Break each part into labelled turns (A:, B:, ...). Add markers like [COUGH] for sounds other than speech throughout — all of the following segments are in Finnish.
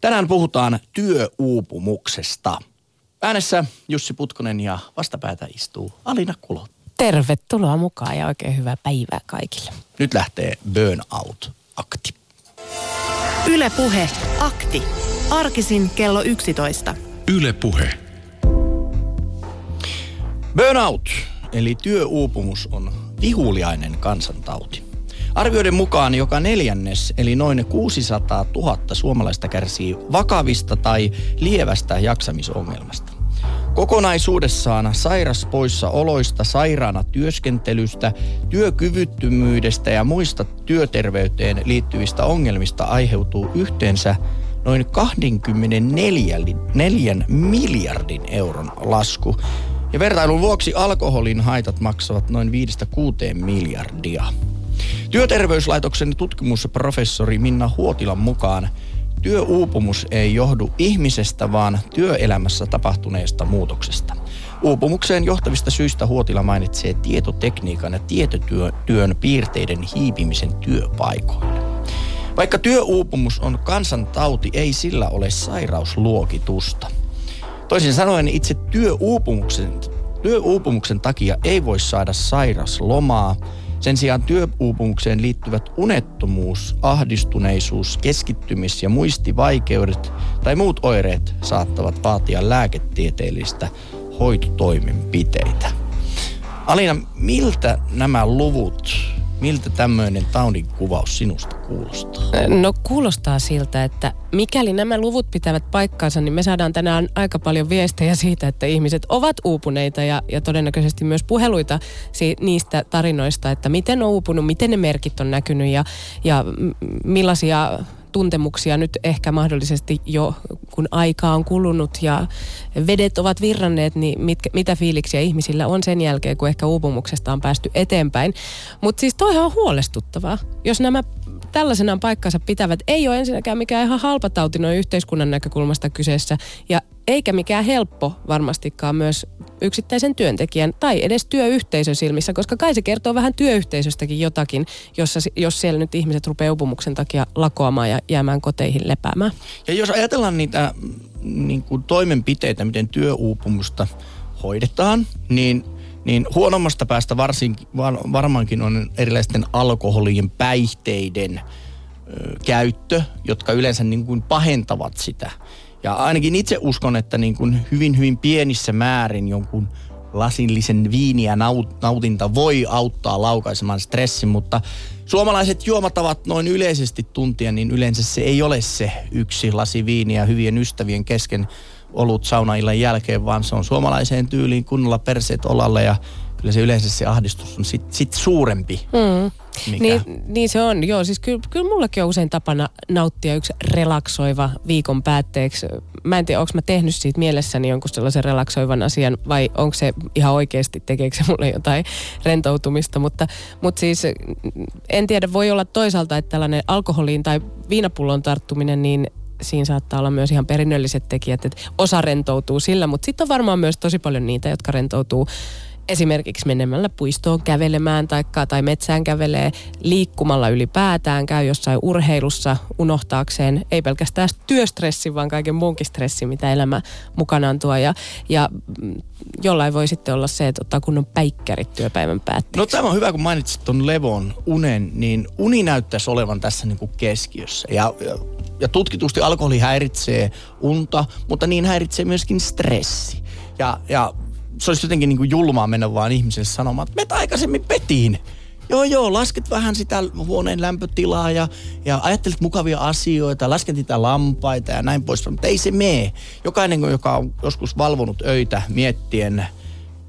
A: Tänään puhutaan työuupumuksesta. Äänessä Jussi Putkonen ja vastapäätä istuu Alina Kulo.
B: Tervetuloa mukaan ja oikein hyvää päivää kaikille.
A: Nyt lähtee Burnout-akti.
C: Ylepuhe akti. Arkisin kello 11.
D: Yle Puhe.
A: Burnout, eli työuupumus, on vihuliainen kansantauti. Arvioiden mukaan joka neljännes, eli noin 600 000 suomalaista kärsii vakavista tai lievästä jaksamisongelmasta. Kokonaisuudessaan sairas oloista, sairaana työskentelystä, työkyvyttömyydestä ja muista työterveyteen liittyvistä ongelmista aiheutuu yhteensä noin 24 miljardin euron lasku. Ja vertailun vuoksi alkoholin haitat maksavat noin 5-6 miljardia. Työterveyslaitoksen tutkimusprofessori Minna Huotilan mukaan työuupumus ei johdu ihmisestä, vaan työelämässä tapahtuneesta muutoksesta. Uupumukseen johtavista syistä Huotila mainitsee tietotekniikan ja tietotyön piirteiden hiipimisen työpaikoille. Vaikka työuupumus on kansantauti, ei sillä ole sairausluokitusta. Toisin sanoen itse työuupumuksen, työuupumuksen takia ei voi saada sairaslomaa, sen sijaan työuupumukseen liittyvät unettomuus, ahdistuneisuus, keskittymis- ja muistivaikeudet tai muut oireet saattavat vaatia lääketieteellistä hoitotoimenpiteitä. Alina, miltä nämä luvut Miltä tämmöinen taudin kuvaus sinusta kuulostaa?
B: No kuulostaa siltä, että mikäli nämä luvut pitävät paikkaansa, niin me saadaan tänään aika paljon viestejä siitä, että ihmiset ovat uupuneita ja, ja todennäköisesti myös puheluita si- niistä tarinoista, että miten on uupunut, miten ne merkit on näkynyt ja, ja millaisia tuntemuksia nyt ehkä mahdollisesti jo, kun aika on kulunut ja vedet ovat virranneet, niin mit, mitä fiiliksiä ihmisillä on sen jälkeen, kun ehkä uupumuksesta on päästy eteenpäin. Mutta siis toihan on huolestuttavaa, jos nämä tällaisenaan paikkansa pitävät. Ei ole ensinnäkään mikään ihan halpa tauti noin yhteiskunnan näkökulmasta kyseessä. Ja eikä mikään helppo varmastikaan myös yksittäisen työntekijän tai edes työyhteisön silmissä, koska kai se kertoo vähän työyhteisöstäkin jotakin, jossa, jos siellä nyt ihmiset rupeaa upumuksen takia lakoamaan ja jäämään koteihin lepäämään.
A: Ja jos ajatellaan niitä niin kuin toimenpiteitä, miten työuupumusta hoidetaan, niin – niin huonommasta päästä varsinkin, var, varmaankin on erilaisten alkoholien, päihteiden ö, käyttö, jotka yleensä niin kuin pahentavat sitä. Ja ainakin itse uskon, että niin kuin hyvin hyvin pienissä määrin jonkun lasillisen viiniä nautinta voi auttaa laukaisemaan stressin, mutta suomalaiset juomatavat noin yleisesti tuntia, niin yleensä se ei ole se yksi lasi viiniä hyvien ystävien kesken olut saunaillan jälkeen, vaan se on suomalaiseen tyyliin kunnolla perseet olalle ja kyllä se yleensä se ahdistus on sit, sit suurempi. Mm.
B: Niin, niin se on, joo. Siis kyllä, kyllä mullakin on usein tapana nauttia yksi relaksoiva viikon päätteeksi. Mä en tiedä, onko mä tehnyt siitä mielessäni jonkun sellaisen relaksoivan asian vai onko se ihan oikeasti, tekeekö se mulle jotain rentoutumista. Mutta, mutta siis en tiedä, voi olla toisaalta, että tällainen alkoholiin tai viinapullon tarttuminen, niin siinä saattaa olla myös ihan perinnölliset tekijät, että osa rentoutuu sillä, mutta sitten on varmaan myös tosi paljon niitä, jotka rentoutuu esimerkiksi menemällä puistoon kävelemään taikka, tai metsään kävelee liikkumalla ylipäätään, käy jossain urheilussa unohtaakseen ei pelkästään työstressi, vaan kaiken muunkin stressi, mitä elämä mukanaan tuo. Ja, ja mm, jollain voi sitten olla se, että ottaa kunnon päikkärit työpäivän päätteeksi.
A: No tämä on hyvä, kun mainitsit tuon levon unen, niin uni näyttäisi olevan tässä niin kuin keskiössä. Ja, ja, ja tutkitusti alkoholi häiritsee unta, mutta niin häiritsee myöskin stressi. Ja, ja se olisi jotenkin niin kuin julmaa mennä vaan ihmiselle sanomaan, että me aikaisemmin petiin. Joo, joo, lasket vähän sitä huoneen lämpötilaa ja, ja ajattelet mukavia asioita, lasket niitä lampaita ja näin pois. Mutta ei se mene. Jokainen, joka on joskus valvonut öitä miettien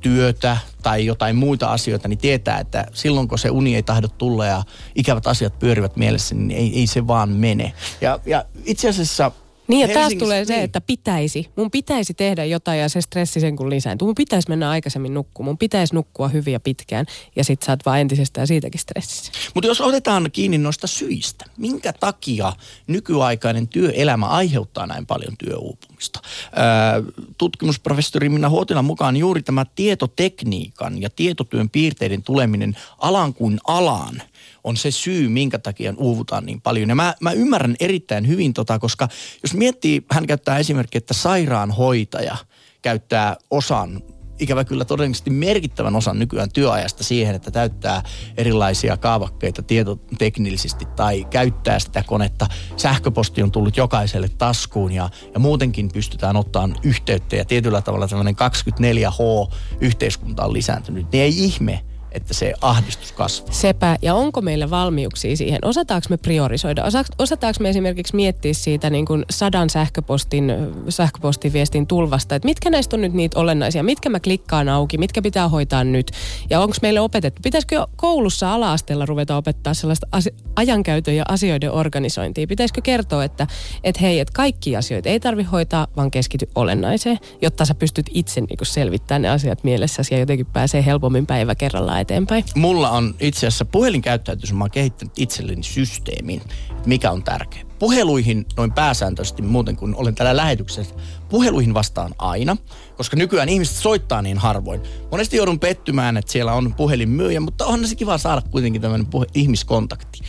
A: työtä tai jotain muita asioita, niin tietää, että silloin kun se uni ei tahdo tulla ja ikävät asiat pyörivät mielessä, niin ei, ei se vaan mene. Ja, ja itse asiassa
B: niin ja taas tulee se, niin. että pitäisi. Mun pitäisi tehdä jotain ja se stressi sen kun lisääntyy. Mun pitäisi mennä aikaisemmin nukkumaan. Mun pitäisi nukkua hyvin ja pitkään ja sit sä oot vaan entisestään siitäkin stressissä.
A: Mutta jos otetaan kiinni noista syistä, minkä takia nykyaikainen työelämä aiheuttaa näin paljon työuupumista? Öö, tutkimusprofessori Minna Huotilan mukaan juuri tämä tietotekniikan ja tietotyön piirteiden tuleminen alan kuin alaan on se syy, minkä takia uuvutaan niin paljon. Ja mä, mä ymmärrän erittäin hyvin tota, koska jos miettii, hän käyttää esimerkkiä, että sairaanhoitaja käyttää osan ikävä kyllä todennäköisesti merkittävän osan nykyään työajasta siihen, että täyttää erilaisia kaavakkeita tietoteknillisesti tai käyttää sitä konetta. Sähköposti on tullut jokaiselle taskuun ja, ja muutenkin pystytään ottamaan yhteyttä ja tietyllä tavalla tämmöinen 24H-yhteiskunta on lisääntynyt. Niin ei ihme, että se ahdistus kasvaa.
B: Sepä. Ja onko meillä valmiuksia siihen? Osataanko me priorisoida? Osataanko me esimerkiksi miettiä siitä niin kuin sadan sähköpostin, sähköpostiviestin tulvasta, että mitkä näistä on nyt niitä olennaisia? Mitkä mä klikkaan auki? Mitkä pitää hoitaa nyt? Ja onko meille opetettu? Pitäisikö koulussa ala-asteella ruveta opettaa sellaista as- ajankäytön ja asioiden organisointia? Pitäisikö kertoa, että, että hei, että kaikki asioita ei tarvi hoitaa, vaan keskity olennaiseen, jotta sä pystyt itse niin selvittämään ne asiat mielessäsi ja jotenkin pääsee helpommin päivä kerrallaan eteenpäin?
A: Mulla on itse asiassa puhelinkäyttäytys, mä oon kehittänyt itselleni systeemin, mikä on tärkeä. Puheluihin noin pääsääntöisesti muuten kuin olen täällä lähetyksessä, puheluihin vastaan aina, koska nykyään ihmiset soittaa niin harvoin. Monesti joudun pettymään, että siellä on puhelinmyyjä, mutta on se kiva saada kuitenkin tämmöinen puhe- ihmiskontakti.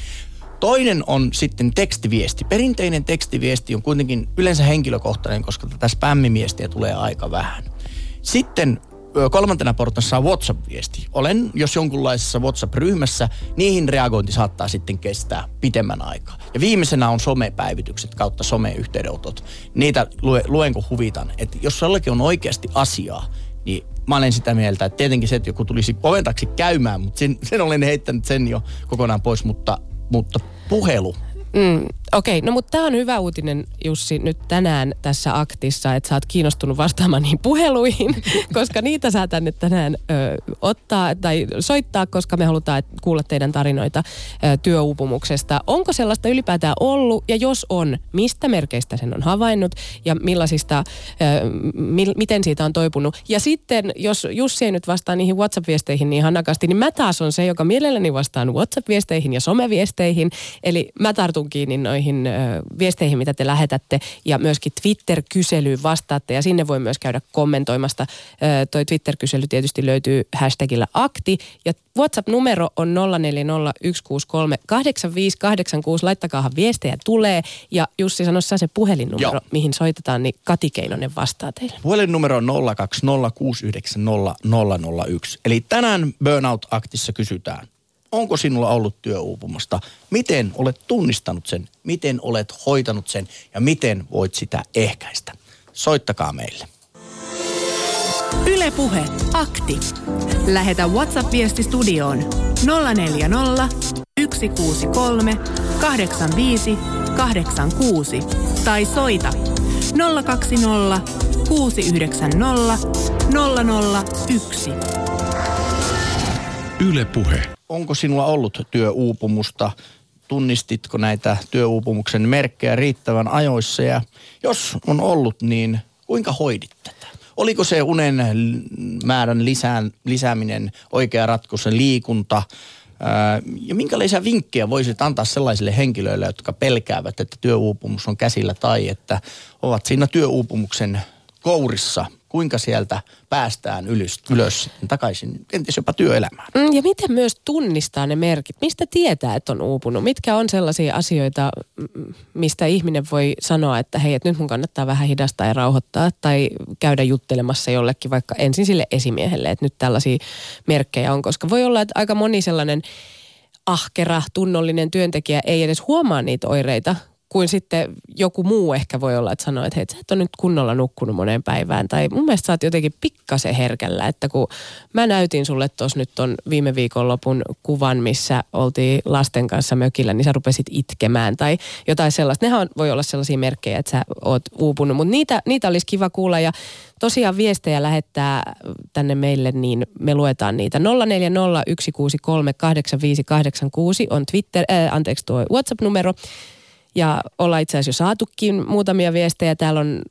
A: Toinen on sitten tekstiviesti. Perinteinen tekstiviesti on kuitenkin yleensä henkilökohtainen, koska tätä spämmimiestiä tulee aika vähän. Sitten kolmantena portassa on WhatsApp-viesti. Olen jos jonkunlaisessa WhatsApp-ryhmässä, niihin reagointi saattaa sitten kestää pitemmän aikaa. Ja viimeisenä on somepäivitykset kautta someyhteydenotot. Niitä lue, luen huvitan. Että jos jollekin on oikeasti asiaa, niin mä olen sitä mieltä, että tietenkin se, että joku tulisi oventaksi käymään, mutta sen, sen olen heittänyt sen jo kokonaan pois, mutta, mutta puhelu
B: Mm, Okei, no mutta tämä on hyvä uutinen Jussi nyt tänään tässä aktissa, että sä oot kiinnostunut vastaamaan niihin puheluihin, [LAUGHS] koska niitä saa tänne tänään ö, ottaa tai soittaa, koska me halutaan kuulla teidän tarinoita ö, työuupumuksesta. Onko sellaista ylipäätään ollut ja jos on, mistä merkeistä sen on havainnut ja millaisista, ö, mi, miten siitä on toipunut. Ja sitten, jos Jussi ei nyt vastaa niihin WhatsApp-viesteihin niin hanakasti, niin mä taas on se, joka mielelläni vastaan WhatsApp-viesteihin ja someviesteihin. Eli mä tartun kiinni noihin noihin viesteihin, mitä te lähetätte ja myöskin Twitter-kyselyyn vastaatte ja sinne voi myös käydä kommentoimasta. toi Twitter-kysely tietysti löytyy hashtagillä akti ja WhatsApp-numero on 0401638586. Laittakaahan viestejä tulee ja Jussi sanossa se puhelinnumero, Joo. mihin soitetaan, niin Kati Keinonen vastaa teille.
A: Puhelinnumero on 020690001. Eli tänään Burnout-aktissa kysytään, onko sinulla ollut työuupumusta, miten olet tunnistanut sen, miten olet hoitanut sen ja miten voit sitä ehkäistä. Soittakaa meille.
C: Ylepuhe akti. Lähetä WhatsApp-viesti studioon 040 163 85 86 tai soita 020 690 001.
A: Ylepuhe onko sinulla ollut työuupumusta? Tunnistitko näitä työuupumuksen merkkejä riittävän ajoissa? Ja jos on ollut, niin kuinka hoidit tätä? Oliko se unen määrän lisään, lisääminen oikea ratkaisu, liikunta? Ja minkälaisia vinkkejä voisit antaa sellaisille henkilöille, jotka pelkäävät, että työuupumus on käsillä tai että ovat siinä työuupumuksen kourissa kuinka sieltä päästään ylös, ylös takaisin, kenties jopa työelämään.
B: Mm, ja miten myös tunnistaa ne merkit? Mistä tietää, että on uupunut? Mitkä on sellaisia asioita, mistä ihminen voi sanoa, että hei, että nyt mun kannattaa vähän hidastaa ja rauhoittaa tai käydä juttelemassa jollekin vaikka ensin sille esimiehelle, että nyt tällaisia merkkejä on, koska voi olla, että aika moni sellainen ahkera, tunnollinen työntekijä ei edes huomaa niitä oireita, kuin sitten joku muu ehkä voi olla, että sanoo, että hei, sä et ole nyt kunnolla nukkunut moneen päivään. Tai mun mielestä sä oot jotenkin pikkasen herkällä, että kun mä näytin sulle tuossa nyt ton viime viikonlopun kuvan, missä oltiin lasten kanssa mökillä, niin sä rupesit itkemään tai jotain sellaista. Nehän voi olla sellaisia merkkejä, että sä oot uupunut, mutta niitä, niitä olisi kiva kuulla ja tosiaan viestejä lähettää tänne meille, niin me luetaan niitä. 0401638586 on Twitter, äh, anteeksi tuo WhatsApp-numero. Ja ollaan itse asiassa jo saatukin muutamia viestejä. Täällä on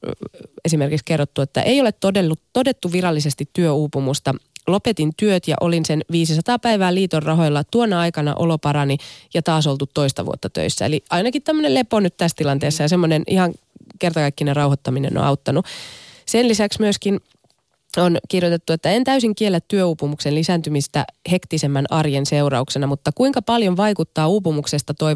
B: esimerkiksi kerrottu, että ei ole todellut, todettu virallisesti työuupumusta. Lopetin työt ja olin sen 500 päivää liiton rahoilla. Tuona aikana olo parani ja taas oltu toista vuotta töissä. Eli ainakin tämmöinen lepo nyt tässä tilanteessa ja semmoinen ihan kertakaikkinen rauhoittaminen on auttanut. Sen lisäksi myöskin on kirjoitettu, että en täysin kiellä työuupumuksen lisääntymistä hektisemmän arjen seurauksena, mutta kuinka paljon vaikuttaa uupumuksesta toi,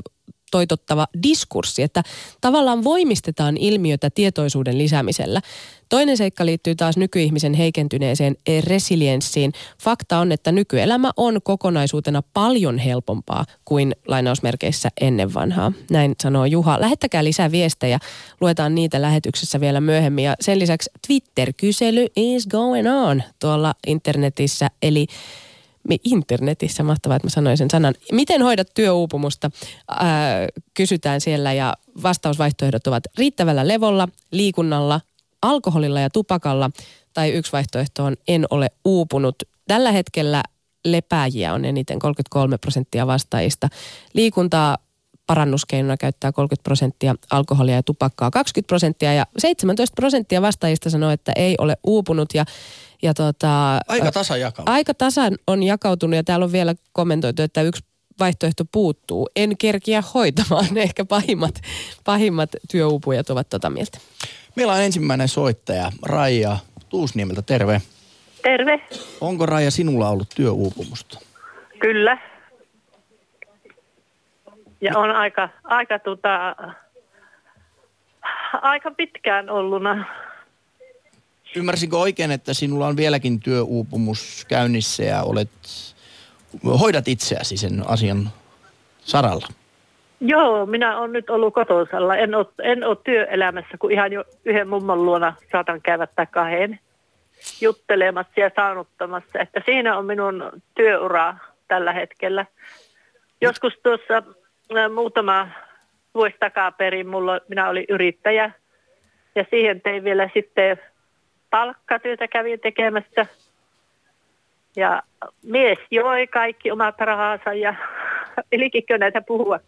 B: toitottava diskurssi, että tavallaan voimistetaan ilmiötä tietoisuuden lisäämisellä. Toinen seikka liittyy taas nykyihmisen heikentyneeseen resilienssiin. Fakta on, että nykyelämä on kokonaisuutena paljon helpompaa kuin lainausmerkeissä ennen vanhaa. Näin sanoo Juha. Lähettäkää lisää viestejä. Luetaan niitä lähetyksessä vielä myöhemmin. Ja sen lisäksi Twitter-kysely is going on tuolla internetissä. Eli internetissä, mahtavaa, että mä sanoin sen sanan. Miten hoidat työuupumusta? Ää, kysytään siellä ja vastausvaihtoehdot ovat riittävällä levolla, liikunnalla, alkoholilla ja tupakalla. Tai yksi vaihtoehto on en ole uupunut. Tällä hetkellä lepääjiä on eniten 33 prosenttia vastaajista. Liikuntaa parannuskeinona käyttää 30 prosenttia, alkoholia ja tupakkaa 20 prosenttia ja 17 prosenttia vastaajista sanoo, että ei ole uupunut ja ja tota,
A: aika tasan jakautunut.
B: Aika tasan on jakautunut ja täällä on vielä kommentoitu, että yksi vaihtoehto puuttuu. En kerkiä hoitamaan. [LAUGHS] Ehkä pahimmat, pahimmat työuupujat ovat tota mieltä.
A: Meillä on ensimmäinen soittaja, Raija Tuusniemeltä. Terve.
D: Terve.
A: Onko Raija sinulla ollut työuupumusta?
D: Kyllä. Ja on aika, aika, tota, aika pitkään olluna.
A: Ymmärsinkö oikein, että sinulla on vieläkin työuupumus käynnissä ja olet, hoidat itseäsi sen asian saralla?
D: Joo, minä olen nyt ollut kotosalla. En ole, en ole työelämässä, kun ihan jo yhden mummon luona saatan käydä tai kahden juttelemassa ja saanuttamassa. Että siinä on minun työura tällä hetkellä. Joskus tuossa muutama vuosi takaperin mulla, minä olin yrittäjä ja siihen tein vielä sitten palkkatyötä kävin tekemässä. Ja mies joi kaikki omat rahansa ja [LAUGHS] elikikö näitä puhua.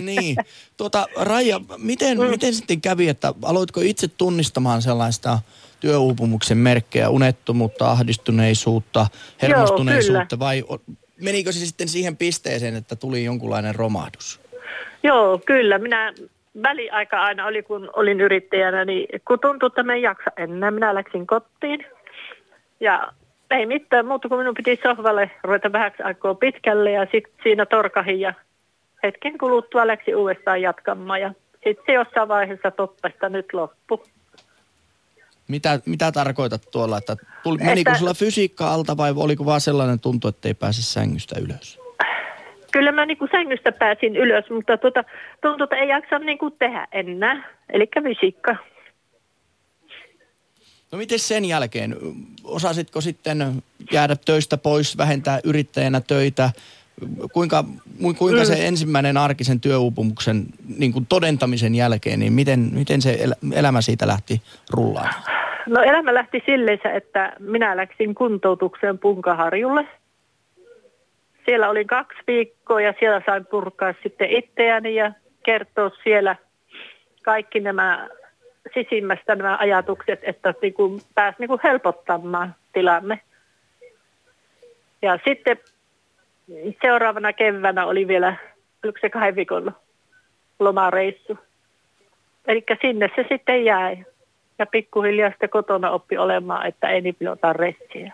A: Niin. Tuota, Raija, miten, mm. miten sitten kävi, että aloitko itse tunnistamaan sellaista työuupumuksen merkkejä, unettomuutta, ahdistuneisuutta, hermostuneisuutta Joo, vai menikö se sitten siihen pisteeseen, että tuli jonkunlainen romahdus?
D: Joo, kyllä. Minä väliaika aina oli, kun olin yrittäjänä, niin kun tuntui, että me ei jaksa enää, minä läksin kotiin. Ja ei mitään muuta kuin minun piti sohvalle ruveta vähäksi aikaa pitkälle ja sitten siinä torkahin ja hetken kuluttua läksi uudestaan jatkamaan ja sitten se jossain vaiheessa toppesta nyt loppu.
A: Mitä, mitä tarkoitat tuolla, että tuli, menikö että, sulla fysiikka alta vai oliko vaan sellainen tuntu, että ei pääse sängystä ylös?
D: Kyllä mä niin kuin sängystä pääsin ylös, mutta tuota, tuntuu, että ei jaksa niin kuin tehdä enää. Eli fysiikka.
A: No miten sen jälkeen? Osasitko sitten jäädä töistä pois, vähentää yrittäjänä töitä? Kuinka, kuinka mm. se ensimmäinen arkisen työuupumuksen niin kuin todentamisen jälkeen, niin miten, miten se elämä siitä lähti rullaan?
D: No elämä lähti silleen, että minä läksin kuntoutukseen Punkaharjulle – siellä olin kaksi viikkoa ja siellä sain purkaa sitten itseäni ja kertoa siellä kaikki nämä sisimmästä nämä ajatukset, että niin kuin pääsi niin kuin helpottamaan tilanne. Ja sitten seuraavana keväänä oli vielä, oliko se kahden viikon lomareissu. Eli sinne se sitten jäi. Ja pikkuhiljaa sitten kotona oppi olemaan, että ei niin paljon ressiä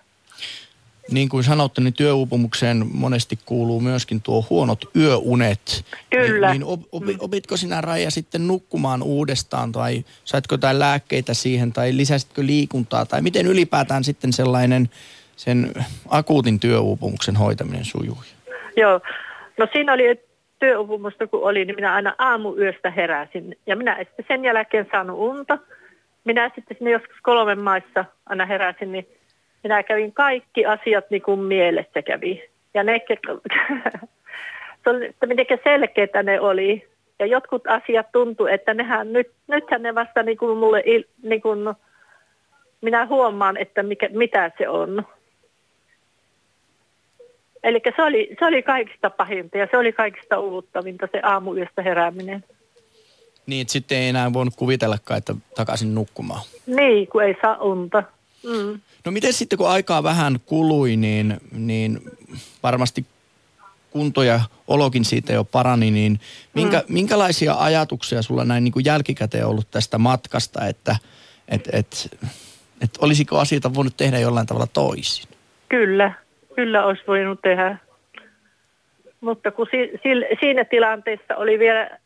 A: niin kuin sanottu, niin työuupumukseen monesti kuuluu myöskin tuo huonot yöunet.
D: Kyllä.
A: Niin, niin op, op, opitko sinä Raija sitten nukkumaan uudestaan tai saitko jotain lääkkeitä siihen tai lisäsitkö liikuntaa tai miten ylipäätään sitten sellainen sen akuutin työuupumuksen hoitaminen sujuu?
D: Joo, no siinä oli työuupumusta kun oli, niin minä aina aamuyöstä heräsin ja minä sitten sen jälkeen saanut unta. Minä sitten sinne joskus kolmen maissa aina heräsin, niin minä kävin kaikki asiat niin kuin mielessä kävi. Ja ne, [LAUGHS] se oli, että miten selkeitä ne oli. Ja jotkut asiat tuntuu, että nehän nyt, nythän ne vasta niin kuin mulle, niin kuin, minä huomaan, että mikä, mitä se on. Eli se oli, se oli kaikista pahinta ja se oli kaikista uuvuttavinta se aamuyöstä herääminen.
A: Niin, sitten ei enää voinut kuvitellakaan, että takaisin nukkumaan.
D: Niin, kun ei saa unta. Mm.
A: No miten sitten kun aikaa vähän kului, niin, niin varmasti kunto ja olokin siitä jo parani, niin minkä, mm. minkälaisia ajatuksia sulla näin niin kuin jälkikäteen ollut tästä matkasta, että et, et, Että olisiko asioita voinut tehdä jollain tavalla toisin?
D: Kyllä, kyllä olisi voinut tehdä. Mutta kun si, si, siinä tilanteessa oli vielä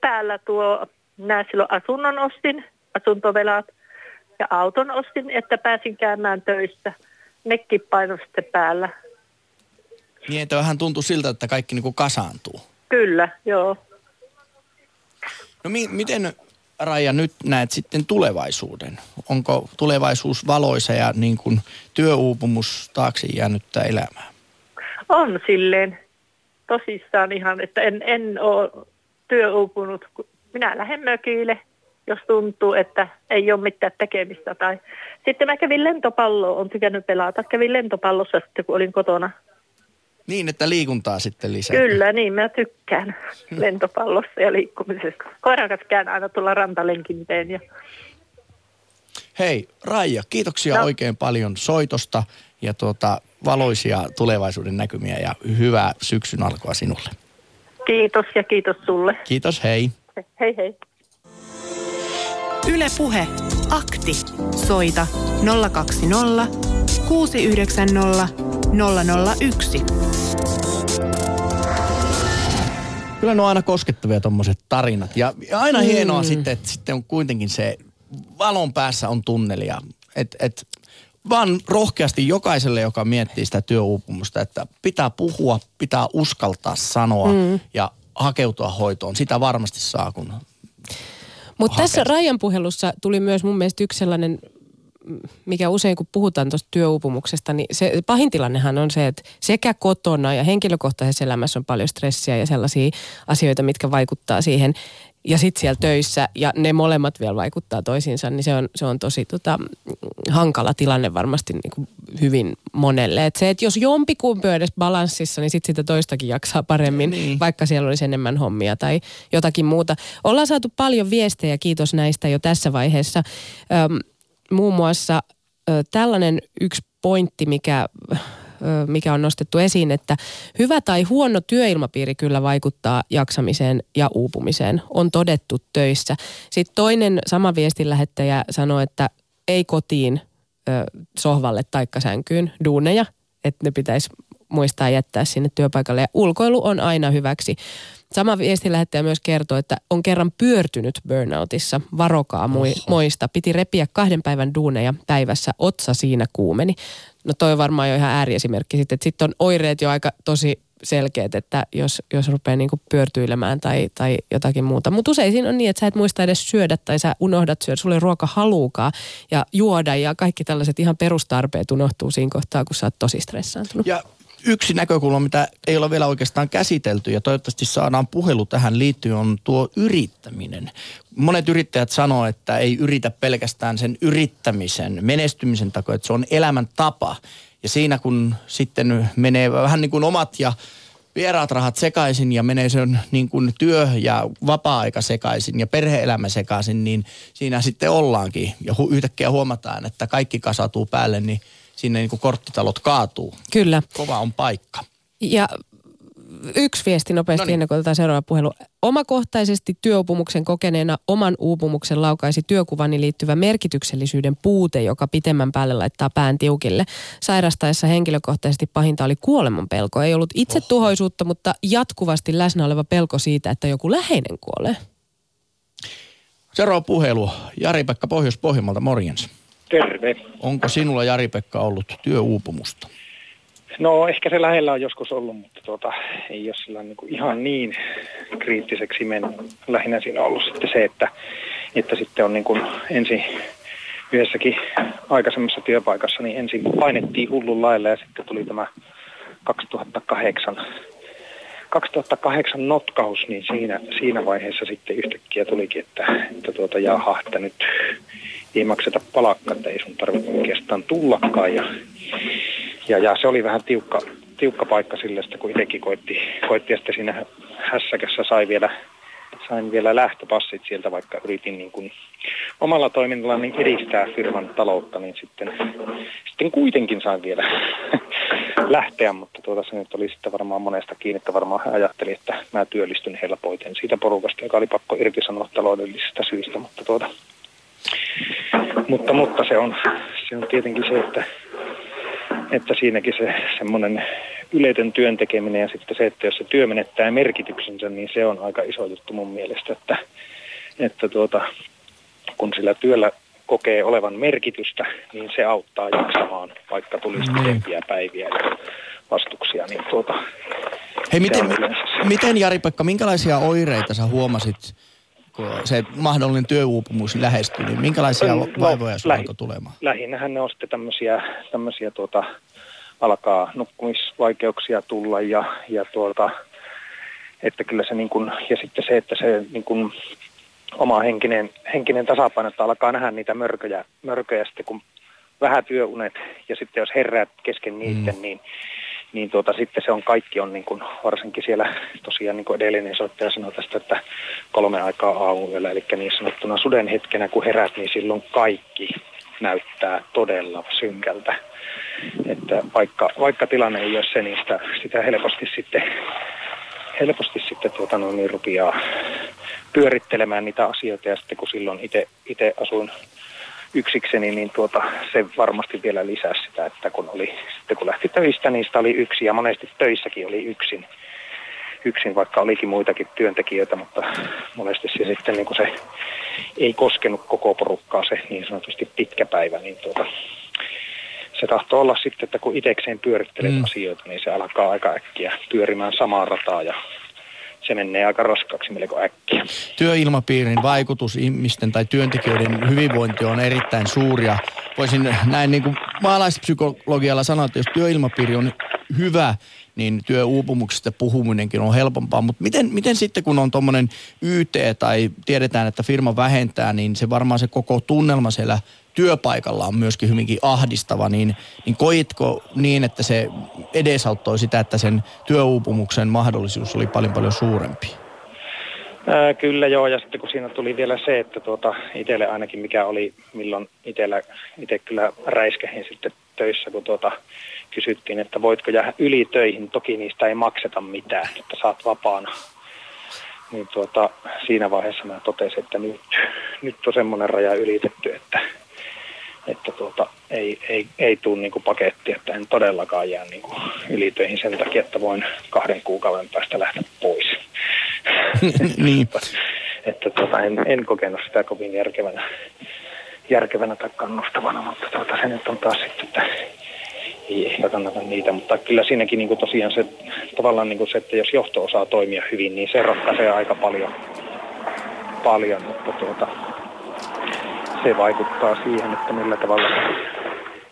D: päällä tuo, minä silloin asunnon ostin, asuntovelat ja auton ostin, että pääsin käymään töissä. Nekin paino sitten päällä.
A: Niin, että vähän tuntui siltä, että kaikki niin kuin kasaantuu.
D: Kyllä, joo.
A: No mi- miten Raija nyt näet sitten tulevaisuuden? Onko tulevaisuus valoisa ja niin kuin työuupumus taakse jäänyttä elämää?
D: On silleen tosissaan ihan, että en, en ole työuupunut. Minä lähden mökille, jos tuntuu, että ei ole mitään tekemistä. Tai... Sitten mä kävin lentopalloa, on tykännyt pelata. Kävin lentopallossa sitten, kun olin kotona.
A: Niin, että liikuntaa sitten lisää.
D: Kyllä, niin mä tykkään [LAUGHS] lentopallossa ja liikkumisesta. Koiran kanssa käyn aina tulla rantalenkinteen. Ja...
A: Hei, Raija, kiitoksia no. oikein paljon soitosta ja tuota, valoisia tulevaisuuden näkymiä ja hyvää syksyn alkua sinulle.
D: Kiitos ja kiitos sulle.
A: Kiitos, hei.
D: Hei hei.
C: Yle Puhe. Akti. Soita 020 690 001.
A: Kyllä ne on aina koskettavia tuommoiset tarinat. Ja, ja aina mm. hienoa sitten, että sitten on kuitenkin se valon päässä on tunnelia. Et, et, vaan rohkeasti jokaiselle, joka miettii sitä työuupumusta, että pitää puhua, pitää uskaltaa sanoa mm. ja hakeutua hoitoon. Sitä varmasti saa, kun
B: Mutta tässä Rajan puhelussa tuli myös mun mielestä yksi sellainen mikä usein kun puhutaan tuosta työuupumuksesta, niin se pahin tilannehan on se, että sekä kotona ja henkilökohtaisessa elämässä on paljon stressiä ja sellaisia asioita, mitkä vaikuttaa siihen. Ja sitten siellä töissä ja ne molemmat vielä vaikuttaa toisiinsa, niin se on, se on tosi tota, hankala tilanne varmasti niin kuin hyvin monelle. Et se, että jos jompikumpi on edes balanssissa, niin sitten sitä toistakin jaksaa paremmin, niin. vaikka siellä olisi enemmän hommia tai jotakin muuta. Ollaan saatu paljon viestejä, kiitos näistä jo tässä vaiheessa. Öm, muun muassa ö, tällainen yksi pointti, mikä, mikä on nostettu esiin, että hyvä tai huono työilmapiiri kyllä vaikuttaa jaksamiseen ja uupumiseen. On todettu töissä. Sitten toinen sama viestin lähettäjä sanoi, että ei kotiin sohvalle taikkasänkyyn duuneja, että ne pitäisi muistaa jättää sinne työpaikalle. Ja ulkoilu on aina hyväksi. Sama viesti lähettäjä myös kertoo, että on kerran pyörtynyt burnoutissa. Varokaa mui, moista. Piti repiä kahden päivän duuneja päivässä. Otsa siinä kuumeni. No toi on varmaan jo ihan ääriesimerkki sitten. Sitten on oireet jo aika tosi selkeät, että jos, jos rupeaa niinku pyörtyilemään tai, tai jotakin muuta. Mutta usein siinä on niin, että sä et muista edes syödä tai sä unohdat syödä. Sulla ei ruoka haluukaa ja juoda ja kaikki tällaiset ihan perustarpeet unohtuu siinä kohtaa, kun sä oot tosi stressaantunut.
A: Ja yksi näkökulma, mitä ei ole vielä oikeastaan käsitelty ja toivottavasti saadaan puhelu tähän liittyen, on tuo yrittäminen. Monet yrittäjät sanoo, että ei yritä pelkästään sen yrittämisen, menestymisen takia, että se on elämäntapa. Ja siinä kun sitten menee vähän niin kuin omat ja vieraat rahat sekaisin ja menee sen niin kuin työ ja vapaa-aika sekaisin ja perheelämä sekaisin, niin siinä sitten ollaankin. Ja hu- yhtäkkiä huomataan, että kaikki kasatuu päälle, niin sinne niin kuin korttitalot kaatuu.
B: Kyllä.
A: Kova on paikka.
B: Ja yksi viesti nopeasti
A: Noniin.
B: ennen kuin otetaan seuraava puhelu. Omakohtaisesti työuupumuksen kokeneena oman uupumuksen laukaisi työkuvani liittyvä merkityksellisyyden puute, joka pitemmän päälle laittaa pään tiukille. Sairastaessa henkilökohtaisesti pahinta oli kuoleman pelko. Ei ollut itsetuhoisuutta, mutta jatkuvasti läsnä oleva pelko siitä, että joku läheinen kuolee.
A: Seuraava puhelu. Jari-Pekka Pohjois-Pohjanmaalta, morjens.
E: Terve.
A: Onko sinulla Jari-Pekka ollut työuupumusta?
E: No ehkä se lähellä on joskus ollut, mutta tuota, ei ole sillä niin kuin ihan niin kriittiseksi mennyt. Lähinnä siinä on ollut sitten se, että, että sitten on niin kuin ensin yhdessäkin aikaisemmassa työpaikassa, niin ensin painettiin hullun lailla ja sitten tuli tämä 2008 2008 notkaus, niin siinä, siinä vaiheessa sitten yhtäkkiä tulikin, että, että tuota, jaha, että nyt ei makseta palakkaa, että ei sun tarvitse oikeastaan tullakaan. Ja, ja, ja se oli vähän tiukka, tiukka paikka sille, että kun itsekin koitti, koitti ja sitten siinä hässäkässä sai vielä, sain vielä lähtöpassit sieltä, vaikka yritin niin kuin omalla toiminnalla niin edistää firman taloutta, niin sitten, sitten kuitenkin sain vielä [LAUGHS] lähteä, mutta tuota, se nyt oli sitten varmaan monesta kiinni, että varmaan hän ajatteli, että mä työllistyn helpoiten siitä porukasta, joka oli pakko irtisanoa taloudellisista syistä, mutta tuota, Mutta, mutta se, on, se on tietenkin se, että, että siinäkin se semmoinen yleitön työn tekeminen ja sitten se, että jos se työ menettää merkityksensä, niin se on aika iso juttu mun mielestä, että, että tuota, kun sillä työllä kokee olevan merkitystä, niin se auttaa jaksamaan, vaikka tulisi
A: Niin.
E: pidempiä päiviä ja vastuksia. Niin tuota,
A: Hei, miten, miten Jari-Pekka, minkälaisia oireita sä huomasit, kun se mahdollinen työuupumus lähestyi, niin minkälaisia
E: No,
A: vaivoja sulla
E: lähi-
A: tulemaan?
E: lähinnähän ne on sitten tämmöisiä, tämmöisiä tuota, alkaa nukkumisvaikeuksia tulla ja, ja tuota, että kyllä se niin kuin, ja sitten se, että se niin kuin oma henkinen, henkinen tasapaino, että alkaa nähdä niitä mörköjä, mörköjä sitten kun vähän työunet ja sitten jos heräät kesken niiden, mm. niin, niin tuota, sitten se on kaikki on niin kuin, varsinkin siellä tosiaan niin kuin edellinen soittaja sanoi tästä, että kolme aikaa aamuyöllä, eli niin sanottuna suden hetkenä kun herät, niin silloin kaikki näyttää todella synkältä. Että vaikka, vaikka tilanne ei ole se, niin sitä, sitä helposti sitten, helposti sitten tuota noin, niin rupeaa pyörittelemään niitä asioita ja sitten kun silloin itse asuin yksikseni, niin tuota, se varmasti vielä lisäsi sitä, että kun, oli, sitten kun lähti töistä, niin sitä oli yksi ja monesti töissäkin oli yksin, yksin vaikka olikin muitakin työntekijöitä, mutta monesti se sitten niin kuin se ei koskenut koko porukkaa se niin sanotusti pitkä päivä, niin tuota, se tahtoo olla sitten, että kun itsekseen pyörittelee
A: Mm.
E: mm. asioita, niin se alkaa aika äkkiä pyörimään samaa rataa ja se menee aika raskaaksi melko äkkiä.
A: Työilmapiirin vaikutus ihmisten tai työntekijöiden hyvinvointi on erittäin suuri ja voisin näin niin kuin maalaispsykologialla sanoa, että jos työilmapiiri on hyvä, niin työuupumuksesta puhuminenkin on helpompaa. Mutta miten, miten sitten, kun on tuommoinen YT tai tiedetään, että firma vähentää, niin se varmaan se koko tunnelma siellä työpaikalla on myöskin hyvinkin ahdistava, niin, niin koitko niin, että se edesauttoi sitä, että sen työuupumuksen mahdollisuus oli paljon paljon suurempi?
E: Ää, kyllä joo, ja sitten kun siinä tuli vielä se, että tuota, itselle ainakin mikä oli, milloin itsellä, itse kyllä räiskähin sitten töissä, kun tuota, kysyttiin, että voitko jäädä yli töihin, toki niistä ei makseta mitään, että saat vapaana. Niin tuota, siinä vaiheessa mä totesin, että nyt, nyt on semmoinen raja ylitetty, että, että tuota, ei, ei, ei tule niinku paketti, että en todellakaan jää niinku ylitöihin sen takia, että voin kahden kuukauden päästä lähteä pois. [LAUGHS]
A: niin.
E: että tuota, en, en kokenut sitä kovin järkevänä, järkevänä tai kannustavana, mutta tuota, se nyt on taas sitten, että ei ehkä kannata niitä, mutta kyllä siinäkin niin tosiaan se, tavallaan niin se, että jos johto osaa toimia hyvin, niin se ratkaisee aika paljon, paljon mutta tuota, se vaikuttaa siihen, että millä tavalla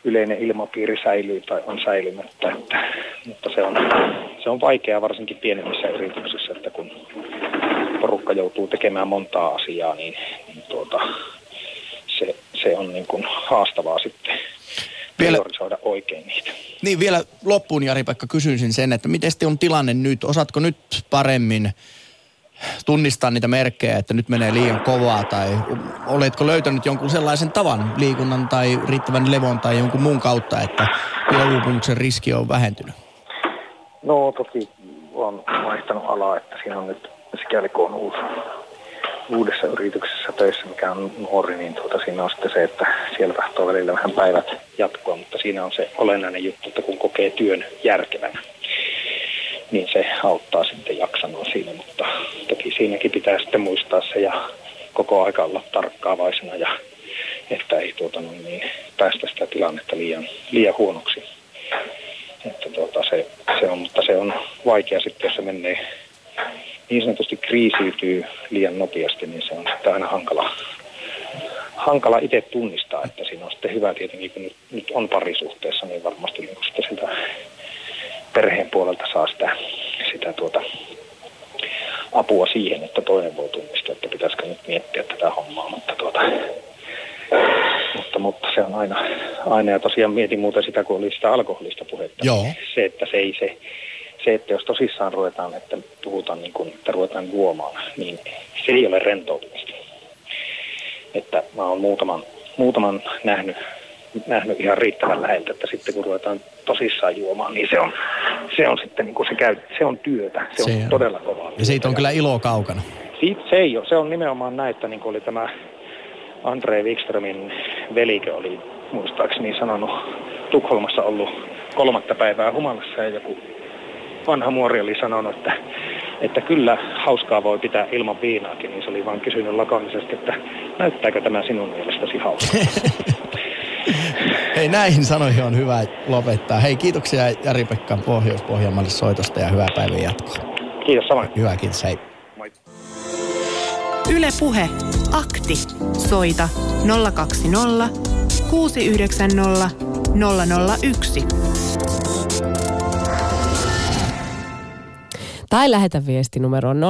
E: yleinen ilmapiiri säilyy tai on säilymättä, että, mutta se on, se on vaikeaa varsinkin pienemmissä yrityksissä, että kun porukka joutuu tekemään montaa asiaa, niin, niin tuota, se, se on niin kuin haastavaa sitten
A: Vielä-
E: priorisoida oikein niitä.
A: Niin vielä loppuun Jari-Pekka kysyisin sen, että miten on tilanne nyt? Osaatko nyt paremmin tunnistaa niitä merkkejä, että nyt menee liian kovaa tai oletko löytänyt jonkun sellaisen tavan liikunnan tai riittävän levon tai jonkun muun kautta, että työuupumuksen riski on vähentynyt?
E: No toki on vaihtanut alaa, että siinä on nyt sikäli kun on uusi, uudessa yrityksessä töissä, mikä on nuori, niin tuota, siinä on sitten se, että siellä tahtoo välillä vähän päivät jatkua, mutta siinä on se olennainen juttu, että kun kokee työn järkevänä, niin se auttaa sitten jaksamaan siinä, mutta toki siinäkin pitää sitten muistaa se ja koko aika olla tarkkaavaisena ja että ei tuota, niin, päästä sitä tilannetta liian, liian huonoksi. Että tuota, se, se on, mutta se on vaikea sitten, jos se menee niin sanotusti kriisiytyy liian nopeasti, niin se on sitten aina hankala, hankala itse tunnistaa, että siinä on sitten hyvä tietenkin, kun nyt, nyt on parisuhteessa, niin varmasti niin sitä perheen puolelta saa sitä, sitä tuota, apua siihen, että toinen voi tunnistaa, että pitäisikö nyt miettiä tätä hommaa, mutta tuota, mutta, mutta se on aina, aina, ja tosiaan mietin muuten sitä, kun oli sitä alkoholista puhetta.
A: Joo.
E: Se, että se ei se, se, että jos tosissaan ruvetaan, että puhutaan niin kuin, että ruvetaan juomaan, niin se ei ole rentoutumista. Että mä oon muutaman, muutaman nähnyt, nähnyt ihan riittävän läheltä, että sitten kun ruvetaan tosissaan juomaan, niin se on, se on sitten niin kuin se, käy, se on työtä, se,
A: Se
E: on
A: on.
E: todella kovaa.
A: Ja siitä on kyllä ilo kaukana.
E: Siitä se ei ole. Se on nimenomaan näin, että niin kuin oli tämä Andre Wikströmin velikö oli muistaakseni sanonut Tukholmassa ollut kolmatta päivää humalassa ja joku vanha muori oli sanonut, että, että kyllä hauskaa voi pitää ilman viinaakin, niin se oli vaan kysynyt lakonisesti, että näyttääkö tämä sinun mielestäsi hauskaa. [LAUGHS]
A: Hei näihin sanoihin on hyvä lopettaa. Hei kiitoksia Jari-Pekka Pohjois-Pohjanmaalle soitosta ja hyvää päivän jatkoa.
E: Kiitos samoin.
A: Hyvä, kiitos. Hei.
C: Yle Puhe. Akti. Soita 020 690 001.
B: Tai lähetä viesti numeroon 0401638586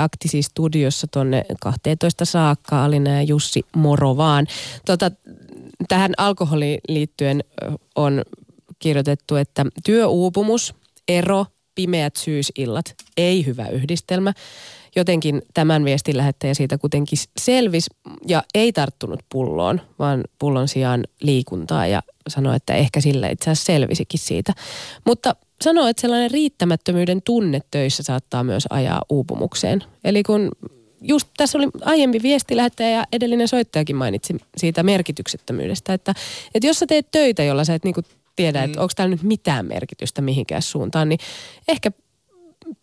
B: Aktisi studiossa tonne 12 saakka. Alina Jussi, moro vaan. Tota, tähän alkoholiin liittyen on kirjoitettu, että työuupumus, ero, pimeät syysillat, ei hyvä yhdistelmä. Jotenkin tämän viestin lähettäjä siitä kuitenkin selvisi ja ei tarttunut pulloon, vaan pullon sijaan liikuntaa ja sanoi, että ehkä sillä itse asiassa selvisikin siitä. Mutta sanoi, että sellainen riittämättömyyden tunne töissä saattaa myös ajaa uupumukseen. Eli kun just tässä oli aiempi viestilähettäjä ja edellinen soittajakin mainitsi siitä merkityksettömyydestä, että, että jos sä teet töitä, jolla sä et niinku tiedä, mm. että onko täällä nyt mitään merkitystä mihinkään suuntaan, niin ehkä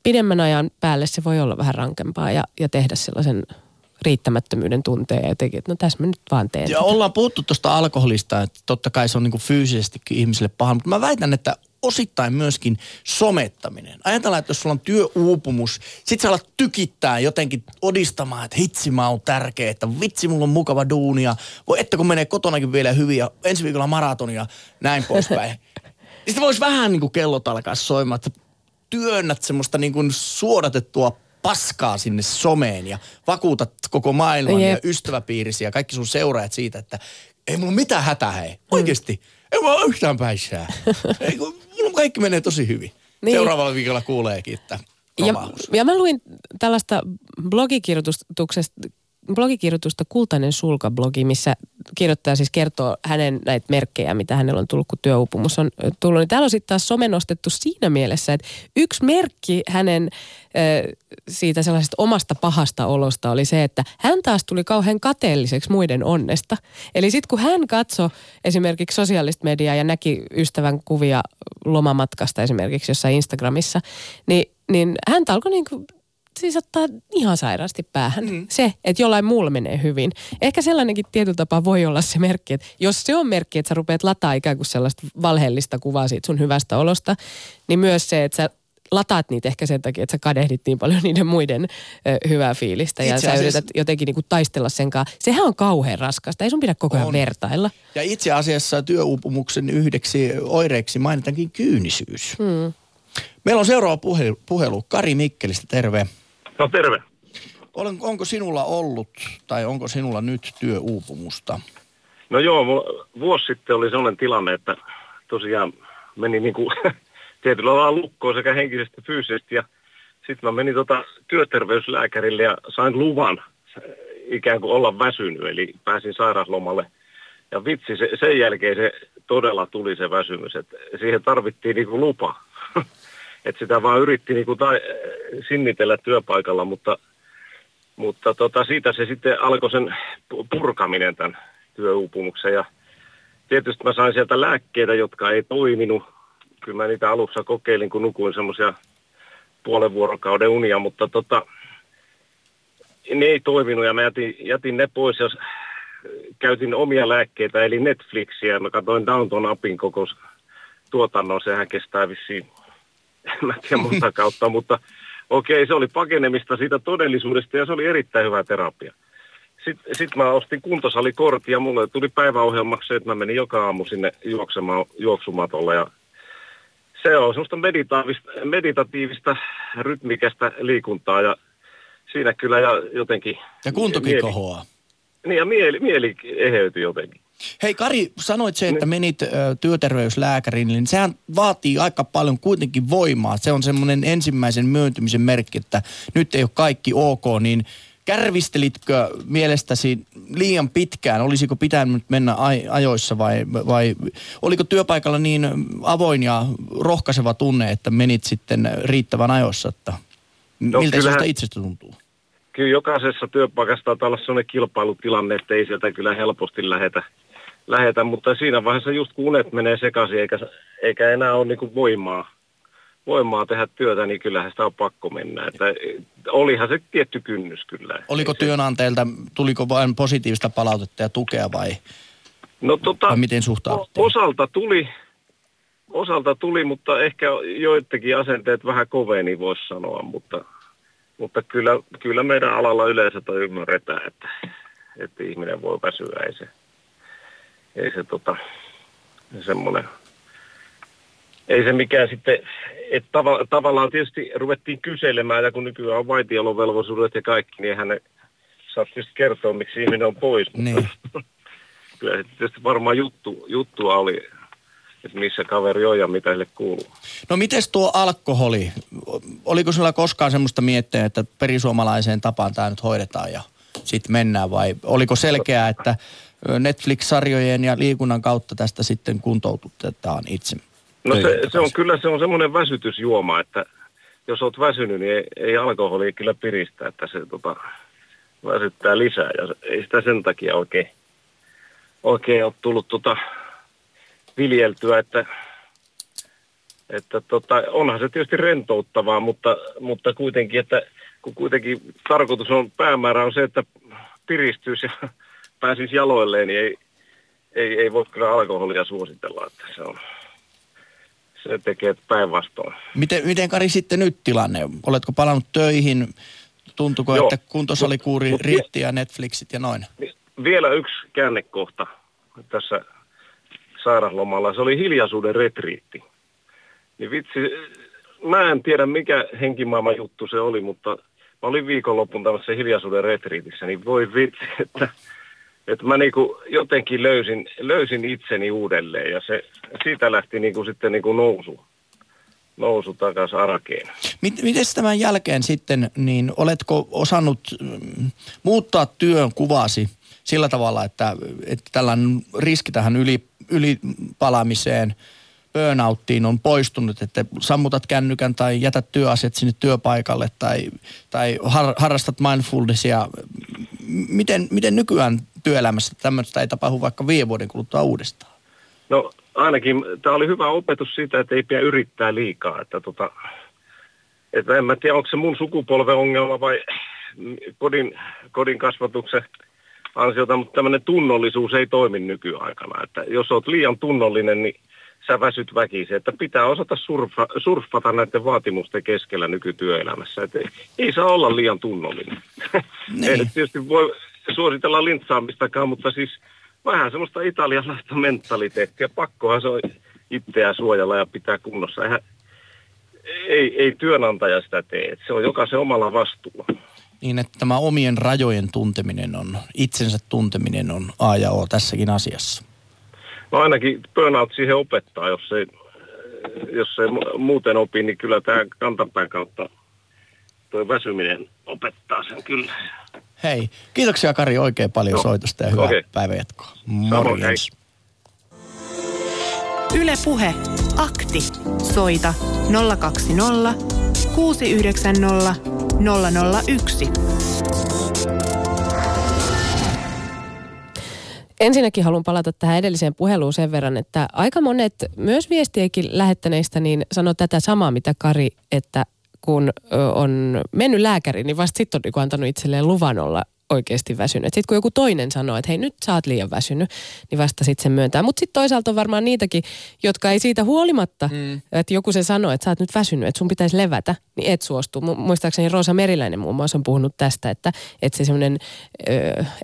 B: pidemmän ajan päälle se voi olla vähän rankempaa ja, ja tehdä sellaisen riittämättömyyden tunteen ja jotenkin, että no tässä me nyt vaan teen.
A: Ja ollaan puhuttu tuosta alkoholista, että totta kai se on niin kuin fyysisestikin ihmiselle paha, mutta mä väitän, että osittain myöskin somettaminen. Ajatellaan, että jos sulla on työuupumus, sit sä alat tykittää jotenkin odistamaan, että hitsi mä oon tärkeä, että vitsi mulla on mukava duunia. Voi että kun menee kotonakin vielä hyvin ja ensi viikolla maratonia, näin poispäin. [LAUGHS] niin sitten voisi vähän niin kuin kellot alkaa soimaan, että työnnät semmoista niin kuin suodatettua paskaa sinne someen ja vakuutat koko maailman Jep. ja ystäväpiirisi ja kaikki sun seuraajat siitä, että ei mulla mitään hätää hei. Oikeesti. Mm. Ei mulla ole yhtään päissää. [LAUGHS] ei, mulla kaikki menee tosi hyvin. Niin. Seuraavalla viikolla kuuleekin, että
B: ja, ja mä luin tällaista blogikirjoituksesta blogikirjoitusta Kultainen sulka-blogi, missä kirjoittaja siis kertoo hänen näitä merkkejä, mitä hänellä on tullut, kun työuupumus on tullut. Niin täällä on sitten taas some nostettu siinä mielessä, että yksi merkki hänen siitä sellaisesta omasta pahasta olosta oli se, että hän taas tuli kauhean kateelliseksi muiden onnesta. Eli sitten kun hän katsoi esimerkiksi sosiaalista mediaa ja näki ystävän kuvia lomamatkasta esimerkiksi jossain Instagramissa, niin, niin hän alkoi niin siis ottaa ihan sairaasti päähän. Mm. Se, että jollain muulla menee hyvin. Ehkä sellainenkin tietyllä tapaa voi olla se merkki, että jos se on merkki, että sä rupeat lataa ikään kuin sellaista valheellista kuvaa siitä sun hyvästä olosta, niin myös se, että sä lataat niitä ehkä sen takia, että sä kadehdit niin paljon niiden muiden ö, hyvää fiilistä itse ja asiassa... sä yrität jotenkin niinku taistella sen kanssa. Sehän on kauhean raskasta, ei sun pidä koko ajan on. vertailla.
A: Ja itse asiassa työuupumuksen yhdeksi oireeksi mainitaankin kyynisyys. Hmm. Meillä on seuraava puhelu, puhelu. Kari Mikkelistä, terve.
F: No terve.
A: Olen, onko sinulla ollut tai onko sinulla nyt työuupumusta?
F: No joo, vuosi sitten oli sellainen tilanne, että tosiaan meni niin kuin [LAUGHS] tietyllä lailla lukkoon sekä henkisesti että fyysisesti. Ja sitten mä menin tota työterveyslääkärille ja sain luvan ikään kuin olla väsynyt, eli pääsin sairaaslomalle. Ja vitsi, se, sen jälkeen se todella tuli se väsymys, että siihen tarvittiin niin kuin lupa. [LAUGHS] että sitä vaan yritti niin kuin sinnitellä työpaikalla, mutta, mutta tota, siitä se sitten alkoi sen purkaminen tämän työuupumuksen ja tietysti mä sain sieltä lääkkeitä, jotka ei toiminut. Kyllä mä niitä alussa kokeilin, kun nukuin semmoisia puolen vuorokauden unia, mutta tota, ne ei toiminut ja mä jätin, jätin ne pois ja käytin omia lääkkeitä, eli Netflixiä. Mä katsoin Downton Appin koko tuotannon, sehän kestää vissiin mä en tiedä monta kautta, mutta okei, okay, se oli pakenemista siitä todellisuudesta ja se oli erittäin hyvä terapia. Sitten sit mä ostin kuntosalikortin ja mulle tuli päiväohjelmaksi että mä menin joka aamu sinne juoksemaan juoksumatolla ja se on semmoista meditatiivista, meditatiivista rytmikästä liikuntaa ja siinä kyllä ja jotenkin...
A: Ja kuntokin mieli, kohoaa.
F: Niin ja mieli, mieli eheytyi jotenkin.
A: Hei Kari, sanoit se, että menit ö, työterveyslääkäriin, niin sehän vaatii aika paljon kuitenkin voimaa. Se on semmoinen ensimmäisen myöntymisen merkki, että nyt ei ole kaikki ok, niin kärvistelitkö mielestäsi liian pitkään? Olisiko pitänyt mennä ajoissa vai, vai oliko työpaikalla niin avoin ja rohkaiseva tunne, että menit sitten riittävän ajoissa? Että no, miltä kyllähän, itsestä tuntuu?
F: kyllä jokaisessa työpaikassa taitaa olla sellainen kilpailutilanne, että ei sieltä kyllä helposti lähetä, lähetä mutta siinä vaiheessa just kun unet menee sekaisin eikä, eikä enää ole niin voimaa, voimaa tehdä työtä, niin kyllähän sitä on pakko mennä. Että olihan se tietty kynnys kyllä.
A: Oliko työnantajilta, tuliko vain positiivista palautetta ja tukea vai,
F: no, tota,
A: vai miten suhtauduttiin?
F: Osalta tuli, osalta tuli, mutta ehkä joidenkin asenteet vähän koveni voisi sanoa, mutta, mutta kyllä, kyllä meidän alalla yleensä ymmärretään, että, että ihminen voi väsyä, ei se, ei se tota, semmoinen ei se mikään sitten, että tava, tavallaan tietysti ruvettiin kyselemään, ja kun nykyään on vaitiolovelvollisuudet ja kaikki, niin hän saa tietysti kertoa, miksi ihminen on pois.
A: Niin. [LAUGHS]
F: kyllä se tietysti varmaan juttu, juttua oli, että missä kaveri on ja mitä sille kuuluu.
A: No miten tuo alkoholi? Oliko sinulla koskaan semmoista miettiä, että perisuomalaiseen tapaan tämä nyt hoidetaan ja sitten mennään vai oliko selkeää, että Netflix-sarjojen ja liikunnan kautta tästä sitten kuntoututetaan itse?
F: No se, se on kyllä se on semmoinen väsytysjuoma, että jos olet väsynyt, niin ei, ei alkoholi kyllä piristä, että se tota, väsyttää lisää ja ei sitä sen takia oikein, oikein ole tullut tota, viljeltyä, että, että tota, onhan se tietysti rentouttavaa, mutta, mutta kuitenkin, että kun kuitenkin tarkoitus on, päämäärä on se, että piristyisi ja pääsisi jaloilleen, niin ei, ei, ei voi kyllä alkoholia suositella, että se on se tekee päinvastoin.
A: Miten, miten Kari sitten nyt tilanne? Oletko palannut töihin? Tuntuko, Joo. että kuntosalikuuri mut, riitti ja Netflixit ja noin?
F: Vielä yksi käännekohta tässä sairaalomalla. Se oli hiljaisuuden retriitti. Niin vitsi, mä en tiedä mikä henkimaailman juttu se oli, mutta mä olin viikonloppuun tämmöisessä hiljaisuuden retriitissä, niin voi vitsi, että että mä niinku jotenkin löysin, löysin itseni uudelleen ja se, siitä lähti niinku sitten niinku nousu, nousu takaisin arkeen.
A: Miten tämän jälkeen sitten, niin oletko osannut mm, muuttaa työn kuvasi sillä tavalla, että, että tällainen riski tähän yli, ylipalaamiseen, burnouttiin on poistunut, että sammutat kännykän tai jätät työasiat sinne työpaikalle tai, tai har, harrastat mindfulnessia. Miten, miten nykyään työelämässä tämmöistä ei tapahdu vaikka viiden vuoden kuluttua uudestaan?
F: No ainakin tämä oli hyvä opetus siitä, että ei pidä yrittää liikaa. Että tota, että en mä tiedä, onko se mun sukupolven ongelma vai kodin, kodin kasvatuksen ansiota, mutta tämmöinen tunnollisuus ei toimi nykyaikana. Että jos olet liian tunnollinen, niin sä väsyt väkisin. Että pitää osata surfa, surfata näiden vaatimusten keskellä nykytyöelämässä. Ei, ei saa olla liian tunnollinen. Niin. ei tietysti voi suositella lintsaamistakaan, mutta siis vähän semmoista italialaista mentaliteettia. Pakkohan se on itseään suojella ja pitää kunnossa. Eihän, ei, ei työnantaja sitä tee. Se on jokaisen omalla vastuulla.
A: Niin, että tämä omien rajojen tunteminen on, itsensä tunteminen on A ja O tässäkin asiassa.
F: No ainakin burnout siihen opettaa, jos ei, jos ei muuten opi, niin kyllä tämä kantapään kautta tuo väsyminen opettaa sen kyllä.
A: Hei, kiitoksia Kari oikein paljon no. soitosta ja hyvää okay. päivänjatkoa. Morjens.
C: Yle Puhe, akti. Soita 020 690 001.
B: Ensinnäkin haluan palata tähän edelliseen puheluun sen verran, että aika monet myös viestiäkin lähettäneistä niin sanoo tätä samaa, mitä Kari, että kun on mennyt lääkäriin, niin vasta sitten on niin antanut itselleen luvan olla oikeasti väsynyt. Sitten kun joku toinen sanoo, että hei nyt sä oot liian väsynyt, niin vasta sitten se myöntää. Mutta sitten toisaalta on varmaan niitäkin, jotka ei siitä huolimatta, mm. että joku se sanoo, että sä oot nyt väsynyt, että sun pitäisi levätä, niin et suostu. Muistaakseni Roosa Meriläinen muun muassa on puhunut tästä, että, että se semmoinen,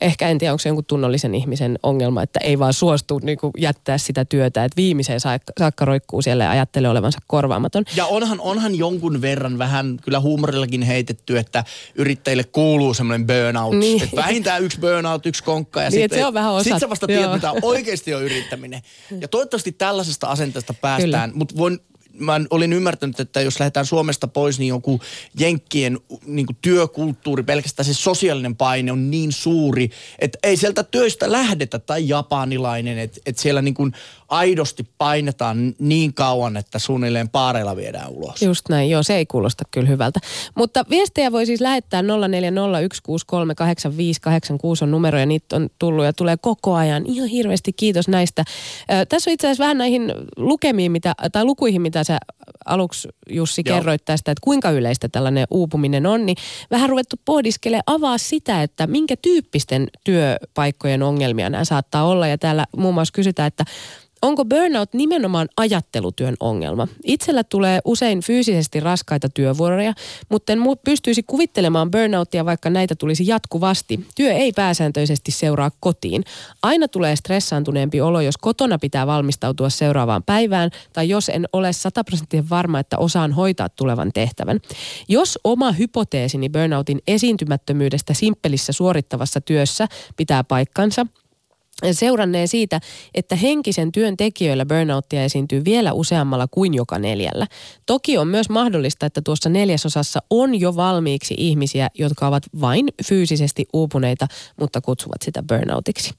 B: ehkä en tiedä onko se jonkun tunnollisen ihmisen ongelma, että ei vaan suostu niin jättää sitä työtä, että viimeiseen saakka, saakka roikkuu siellä ja ajattelee olevansa korvaamaton.
A: Ja onhan, onhan jonkun verran vähän kyllä huumorillakin heitetty, että yrittäjille kuuluu semmoinen burnout. Niin. Että vähintään yksi burnout, yksi konkka ja
B: niin, sitten se on vähän
A: sit sä vasta tiedät, mitä oikeasti on yrittäminen. Ja toivottavasti tällaisesta asenteesta päästään, mutta voin mä olin ymmärtänyt, että jos lähdetään Suomesta pois, niin joku jenkkien niin kuin työkulttuuri, pelkästään se sosiaalinen paine on niin suuri, että ei sieltä töistä lähdetä tai japanilainen, että, että siellä niin kuin aidosti painetaan niin kauan, että suunnilleen paareilla viedään ulos.
B: Just näin, joo, se ei kuulosta kyllä hyvältä. Mutta viestejä voi siis lähettää 0401638586 on numero ja niitä on tullut ja tulee koko ajan. Ihan hirveästi kiitos näistä. Ö, tässä on itse asiassa vähän näihin lukemiin, mitä, tai lukuihin, mitä sä aluksi Jussi Joo. kerroit tästä, että kuinka yleistä tällainen uupuminen on, niin vähän ruvettu pohdiskelemaan avaa sitä, että minkä tyyppisten työpaikkojen ongelmia nämä saattaa olla. Ja täällä muun muassa kysytään, että Onko burnout nimenomaan ajattelutyön ongelma? Itsellä tulee usein fyysisesti raskaita työvuoroja, mutta en pystyisi kuvittelemaan burnouttia, vaikka näitä tulisi jatkuvasti. Työ ei pääsääntöisesti seuraa kotiin. Aina tulee stressaantuneempi olo, jos kotona pitää valmistautua seuraavaan päivään, tai jos en ole sataprosenttisen varma, että osaan hoitaa tulevan tehtävän. Jos oma hypoteesini burnoutin esiintymättömyydestä simppelissä suorittavassa työssä pitää paikkansa – seuranneen siitä, että henkisen työn tekijöillä burnouttia esiintyy vielä useammalla kuin joka neljällä. Toki on myös mahdollista, että tuossa neljäsosassa on jo valmiiksi ihmisiä, jotka ovat vain fyysisesti uupuneita, mutta kutsuvat sitä burnoutiksi.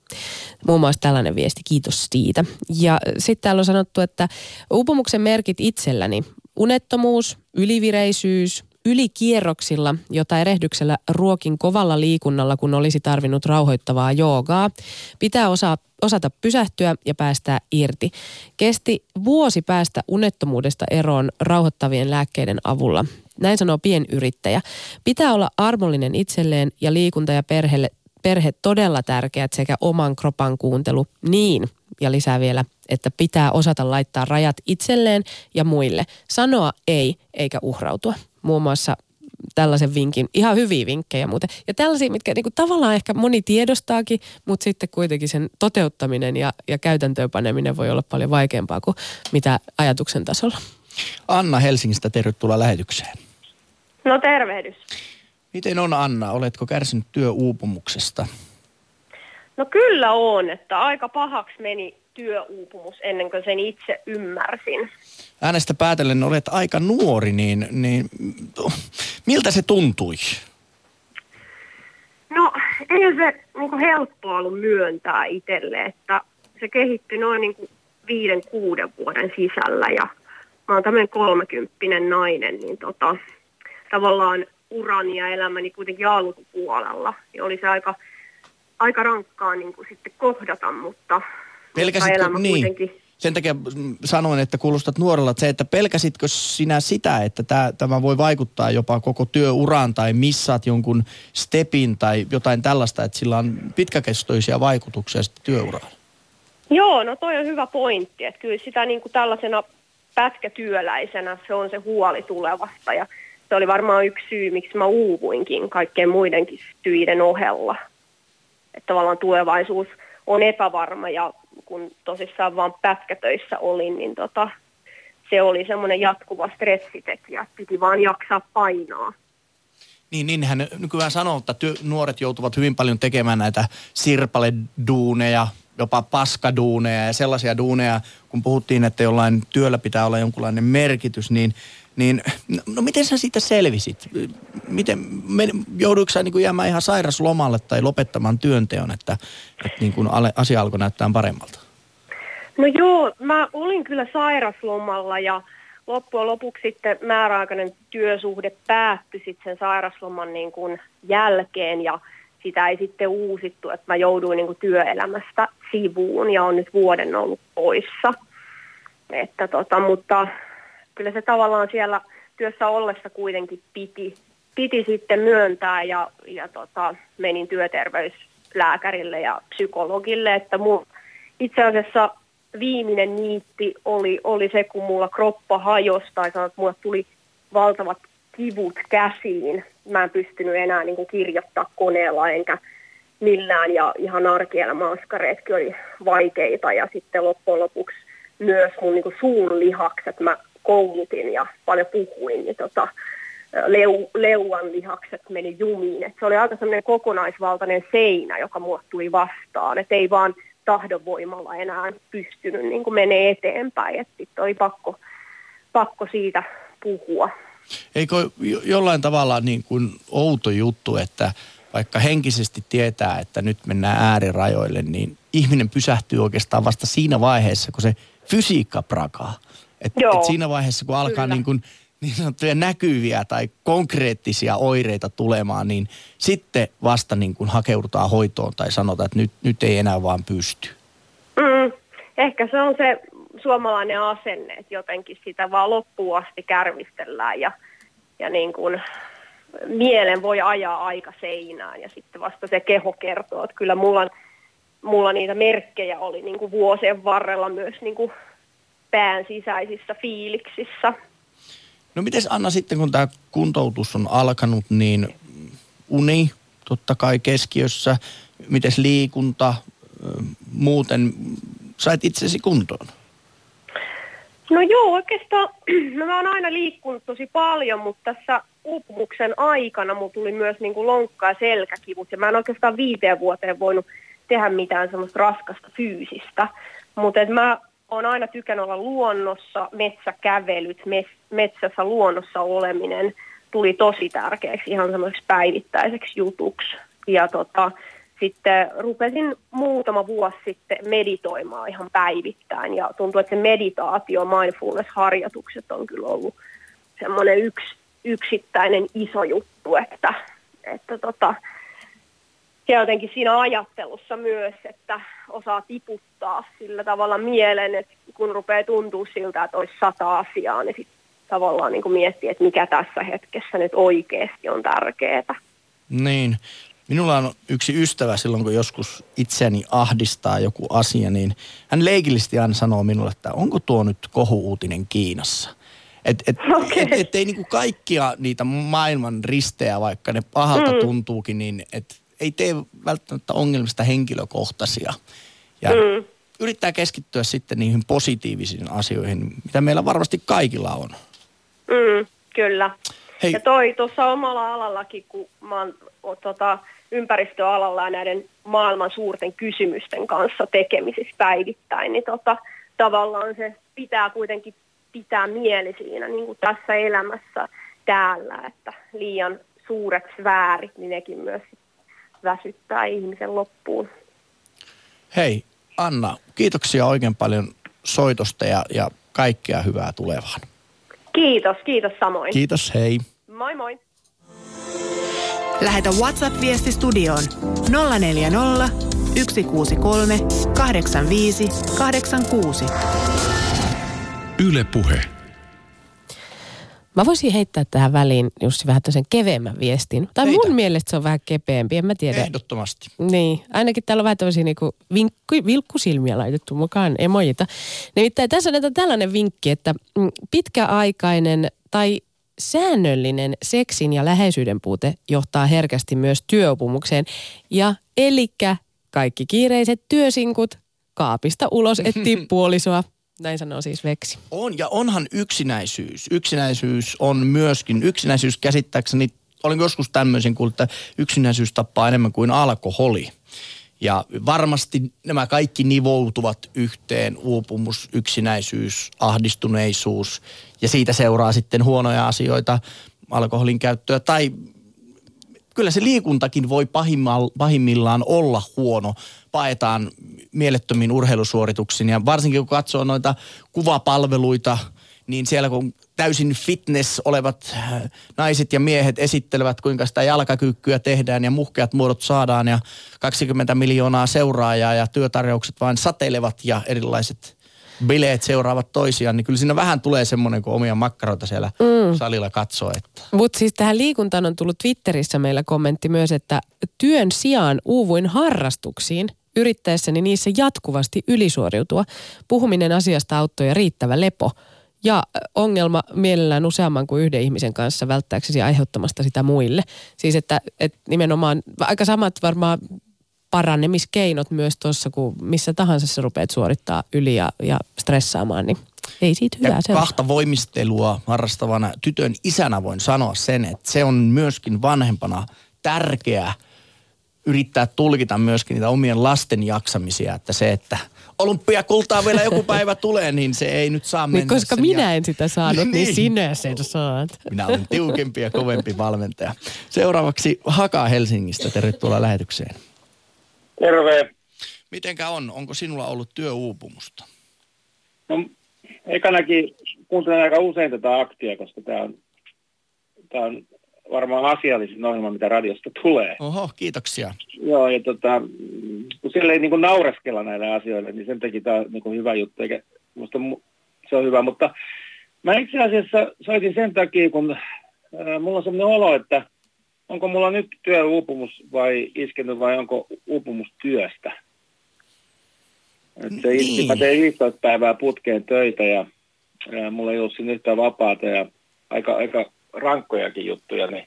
B: Muun muassa tällainen viesti, kiitos siitä. Ja sitten täällä on sanottu, että uupumuksen merkit itselläni, unettomuus, ylivireisyys, ylikierroksilla, jota erehdyksellä ruokin kovalla liikunnalla, kun olisi tarvinnut rauhoittavaa joogaa. Pitää osaa, osata pysähtyä ja päästää irti. Kesti vuosi päästä unettomuudesta eroon rauhoittavien lääkkeiden avulla. Näin sanoo pienyrittäjä. Pitää olla armollinen itselleen ja liikunta ja perheelle perhe todella tärkeät sekä oman kropan kuuntelu. Niin, ja lisää vielä, että pitää osata laittaa rajat itselleen ja muille. Sanoa ei eikä uhrautua muun muassa tällaisen vinkin, ihan hyviä vinkkejä muuten. Ja tällaisia, mitkä niin kuin tavallaan ehkä moni tiedostaakin, mutta sitten kuitenkin sen toteuttaminen ja, ja käytäntöön paneminen voi olla paljon vaikeampaa kuin mitä ajatuksen tasolla.
A: Anna Helsingistä, tervetuloa lähetykseen.
G: No tervehdys.
A: Miten on Anna, oletko kärsinyt työuupumuksesta?
G: No kyllä on, että aika pahaksi meni työuupumus ennen kuin sen itse ymmärsin.
A: Äänestä päätellen olet aika nuori, niin, niin miltä se tuntui?
G: No ei se niin kuin helppoa ollut myöntää itselle, että se kehittyi noin niin kuin viiden, kuuden vuoden sisällä ja mä oon tämmöinen kolmekymppinen nainen, niin tota, tavallaan urani ja elämäni kuitenkin alkupuolella. Ja oli se aika, aika rankkaa niin kuin sitten kohdata, mutta Pelkäsitkö, niin, kuitenkin.
A: Sen takia sanoin, että kuulostat nuorella, että se, että pelkäsitkö sinä sitä, että tämä, tämä voi vaikuttaa jopa koko työuraan tai missaat jonkun stepin tai jotain tällaista, että sillä on pitkäkestoisia vaikutuksia sitten työuraan?
G: Joo, no toi on hyvä pointti, että kyllä sitä niin kuin tällaisena pätkätyöläisenä se on se huoli tulevasta ja se oli varmaan yksi syy, miksi mä uuvuinkin kaikkien muidenkin syiden ohella. Että tavallaan tulevaisuus on epävarma ja kun tosissaan vaan pätkätöissä olin, niin tota, se oli semmoinen jatkuva stressitekijä, piti vaan jaksaa painaa.
A: Niin, niin hän nykyään sanoo, että työ, nuoret joutuvat hyvin paljon tekemään näitä sirpaleduuneja, jopa paskaduuneja ja sellaisia duuneja, kun puhuttiin, että jollain työllä pitää olla jonkunlainen merkitys, niin niin, no miten sä siitä selvisit? Miten, me, jouduiko sä niin jäämään ihan sairaslomalle tai lopettamaan työnteon, että, että niin kuin asia alkoi näyttää paremmalta?
G: No joo, mä olin kyllä sairaslomalla ja loppujen lopuksi sitten määräaikainen työsuhde päättyi sitten sen sairasloman niin kuin jälkeen ja sitä ei sitten uusittu, että mä jouduin niin kuin työelämästä sivuun ja on nyt vuoden ollut poissa. Että tota, mutta kyllä se tavallaan siellä työssä ollessa kuitenkin piti, piti sitten myöntää ja, ja tota, menin työterveyslääkärille ja psykologille, että mun itse asiassa viimeinen niitti oli, oli se, kun mulla kroppa hajosi tai sanoi, että mulla tuli valtavat kivut käsiin. Mä en pystynyt enää niin kuin kirjoittaa koneella enkä millään ja ihan arkielämäaskareetkin oli vaikeita ja sitten loppujen lopuksi myös mun niin kuin suun lihakset. Mä koulutin ja paljon puhuin, niin tota, leu, leuan lihakset meni jumiin. Et se oli aika sellainen kokonaisvaltainen seinä, joka mulle tuli vastaan. Et ei vaan tahdonvoimalla enää pystynyt niin menee eteenpäin. Sitten oli pakko, pakko siitä puhua.
A: Eikö jo- jollain tavalla niin kuin outo juttu, että vaikka henkisesti tietää, että nyt mennään äärirajoille, niin ihminen pysähtyy oikeastaan vasta siinä vaiheessa, kun se fysiikka prakaa. Et,
G: Joo.
A: et siinä vaiheessa, kun alkaa
G: Kyllä.
A: niin, kuin, niin sanottuja näkyviä tai konkreettisia oireita tulemaan, niin sitten vasta niin kuin hakeudutaan hoitoon tai sanotaan, että nyt, nyt ei enää vaan pysty.
G: Mm, ehkä se on se suomalainen asenne, että jotenkin sitä vaan loppuun asti kärvistellään ja, ja niin kuin mielen voi ajaa aika seinään ja sitten vasta se keho kertoo, että kyllä mulla, mulla niitä merkkejä oli niin kuin vuosien varrella myös niin kuin pään sisäisissä fiiliksissä.
A: No miten Anna sitten, kun tämä kuntoutus on alkanut, niin uni totta kai keskiössä, miten liikunta, muuten sait itsesi kuntoon?
G: No joo, oikeastaan [CLEARS THROAT] no mä oon aina liikkunut tosi paljon, mutta tässä uupumuksen aikana mulla tuli myös niin kuin lonkka- ja selkäkivut. Ja mä en oikeastaan viiteen vuoteen voinut tehdä mitään semmoista raskasta fyysistä. Mutta mä oon aina tykännyt olla luonnossa, metsäkävelyt, metsässä luonnossa oleminen tuli tosi tärkeäksi ihan semmoiseksi päivittäiseksi jutuksi. Ja tota, sitten rupesin muutama vuosi sitten meditoimaan ihan päivittäin ja tuntuu, että se meditaatio, mindfulness-harjoitukset on kyllä ollut semmoinen yksi, yksittäinen iso juttu, että, että tota, ja jotenkin siinä ajattelussa myös, että osaa tiputtaa sillä tavalla mielen, että kun rupeaa tuntua siltä, että olisi sata asiaa, niin sitten tavallaan niin kuin miettii, että mikä tässä hetkessä nyt oikeasti on tärkeää.
A: Niin. Minulla on yksi ystävä silloin, kun joskus itseäni ahdistaa joku asia, niin hän leikillisesti aina sanoo minulle, että onko tuo nyt kohuuutinen Kiinassa? Et, et, [LAUGHS]
G: Okei.
A: et, et ei niinku kaikkia niitä maailman ristejä, vaikka ne pahalta mm. tuntuukin, niin et ei tee välttämättä ongelmista henkilökohtaisia. Ja mm. yrittää keskittyä sitten niihin positiivisiin asioihin, mitä meillä varmasti kaikilla on.
G: Mm, kyllä.
A: Hei.
G: Ja toi tuossa omalla alallakin, kun mä oon tota, ympäristöalalla ja näiden maailman suurten kysymysten kanssa tekemisissä päivittäin, niin tota, tavallaan se pitää kuitenkin pitää mieli siinä niin kuin tässä elämässä täällä, että liian suuret sfäärit, niin nekin myös väsyttää ihmisen loppuun.
A: Hei Anna, kiitoksia oikein paljon soitosta ja, ja kaikkea hyvää tulevaan.
G: Kiitos, kiitos samoin.
A: Kiitos, hei.
G: moi moi.
C: Lähetä WhatsApp-viesti studioon 040 163 85 86.
H: Yle Puhe.
B: Mä voisin heittää tähän väliin, Jussi, vähän sen keveämmän viestin. Tai
A: Heitä.
B: mun mielestä se on vähän kepeämpi, en mä tiedä.
A: Ehdottomasti.
B: Niin, ainakin täällä on vähän tämmöisiä niinku vinkku, vilkkusilmiä laitettu mukaan emojita. Nimittäin tässä on tällainen vinkki, että mm, pitkäaikainen tai säännöllinen seksin ja läheisyyden puute johtaa herkästi myös työopumukseen. Ja elikkä kaikki kiireiset työsinkut kaapista ulos etsii [LAUGHS] puolisoa. Näin sanoo siis Veksi.
A: On, ja onhan yksinäisyys. Yksinäisyys on myöskin, yksinäisyys käsittääkseni, olin joskus tämmöisen kuullut, että yksinäisyys tappaa enemmän kuin alkoholi. Ja varmasti nämä kaikki nivoutuvat yhteen, uupumus, yksinäisyys, ahdistuneisuus ja siitä seuraa sitten huonoja asioita, alkoholin käyttöä tai kyllä se liikuntakin voi pahimmillaan olla huono. Paetaan mielettömiin urheilusuorituksiin ja varsinkin kun katsoo noita kuvapalveluita, niin siellä kun täysin fitness olevat äh, naiset ja miehet esittelevät, kuinka sitä jalkakyykkyä tehdään ja muhkeat muodot saadaan ja 20 miljoonaa seuraajaa ja työtarjoukset vain satelevat ja erilaiset bileet seuraavat toisiaan, niin kyllä siinä vähän tulee semmoinen, kun omia makkaroita siellä mm. salilla katsoo, että
B: Mutta siis tähän liikuntaan on tullut Twitterissä meillä kommentti myös, että työn sijaan uuvuin harrastuksiin yrittäessäni niissä jatkuvasti ylisuoriutua. Puhuminen asiasta auttoi ja riittävä lepo. Ja ongelma mielellään useamman kuin yhden ihmisen kanssa välttääksesi aiheuttamasta sitä muille. Siis että, että nimenomaan aika samat varmaan paranemiskeinot myös tuossa, kun missä tahansa sä rupeat suorittaa yli ja, ja stressaamaan, niin ei siitä hyvää
A: ja kahta voimistelua harrastavana tytön isänä voin sanoa sen, että se on myöskin vanhempana tärkeä yrittää tulkita myöskin niitä omien lasten jaksamisia, että se, että olympiakultaa vielä joku [LAUGHS] päivä tulee, niin se ei nyt saa mennä.
B: Niin, koska
A: sen
B: minä
A: ja-
B: en sitä saanut, niin,
A: Niin. [LAUGHS]
B: niin sinä sen saat.
A: Minä olen tiukempi ja kovempi valmentaja. Seuraavaksi Haka Helsingistä, tervetuloa lähetykseen.
I: Terve.
A: Mitenkä on? Onko sinulla ollut työuupumusta?
I: No, ekanakin kuuntelen aika usein tätä aktia, koska tämä on, tää on varmaan asiallisin ohjelma, mitä radiosta tulee.
A: Oho, kiitoksia.
I: Joo, ja tota, kun siellä ei niin naureskella näille asioille, niin sen takia tämä on niin hyvä juttu, eikä musta mu- se on hyvä. Mutta mä itse asiassa soitin sen takia, kun äh, mulla on sellainen olo, että onko mulla nyt työuupumus vai iskenyt vai onko uupumus työstä. Et se
A: Niin.
I: iski, mä tein 15 päivää putkeen töitä ja, ja mulla ei ollut siinä yhtään vapaata ja aika, aika rankkojakin juttuja, niin,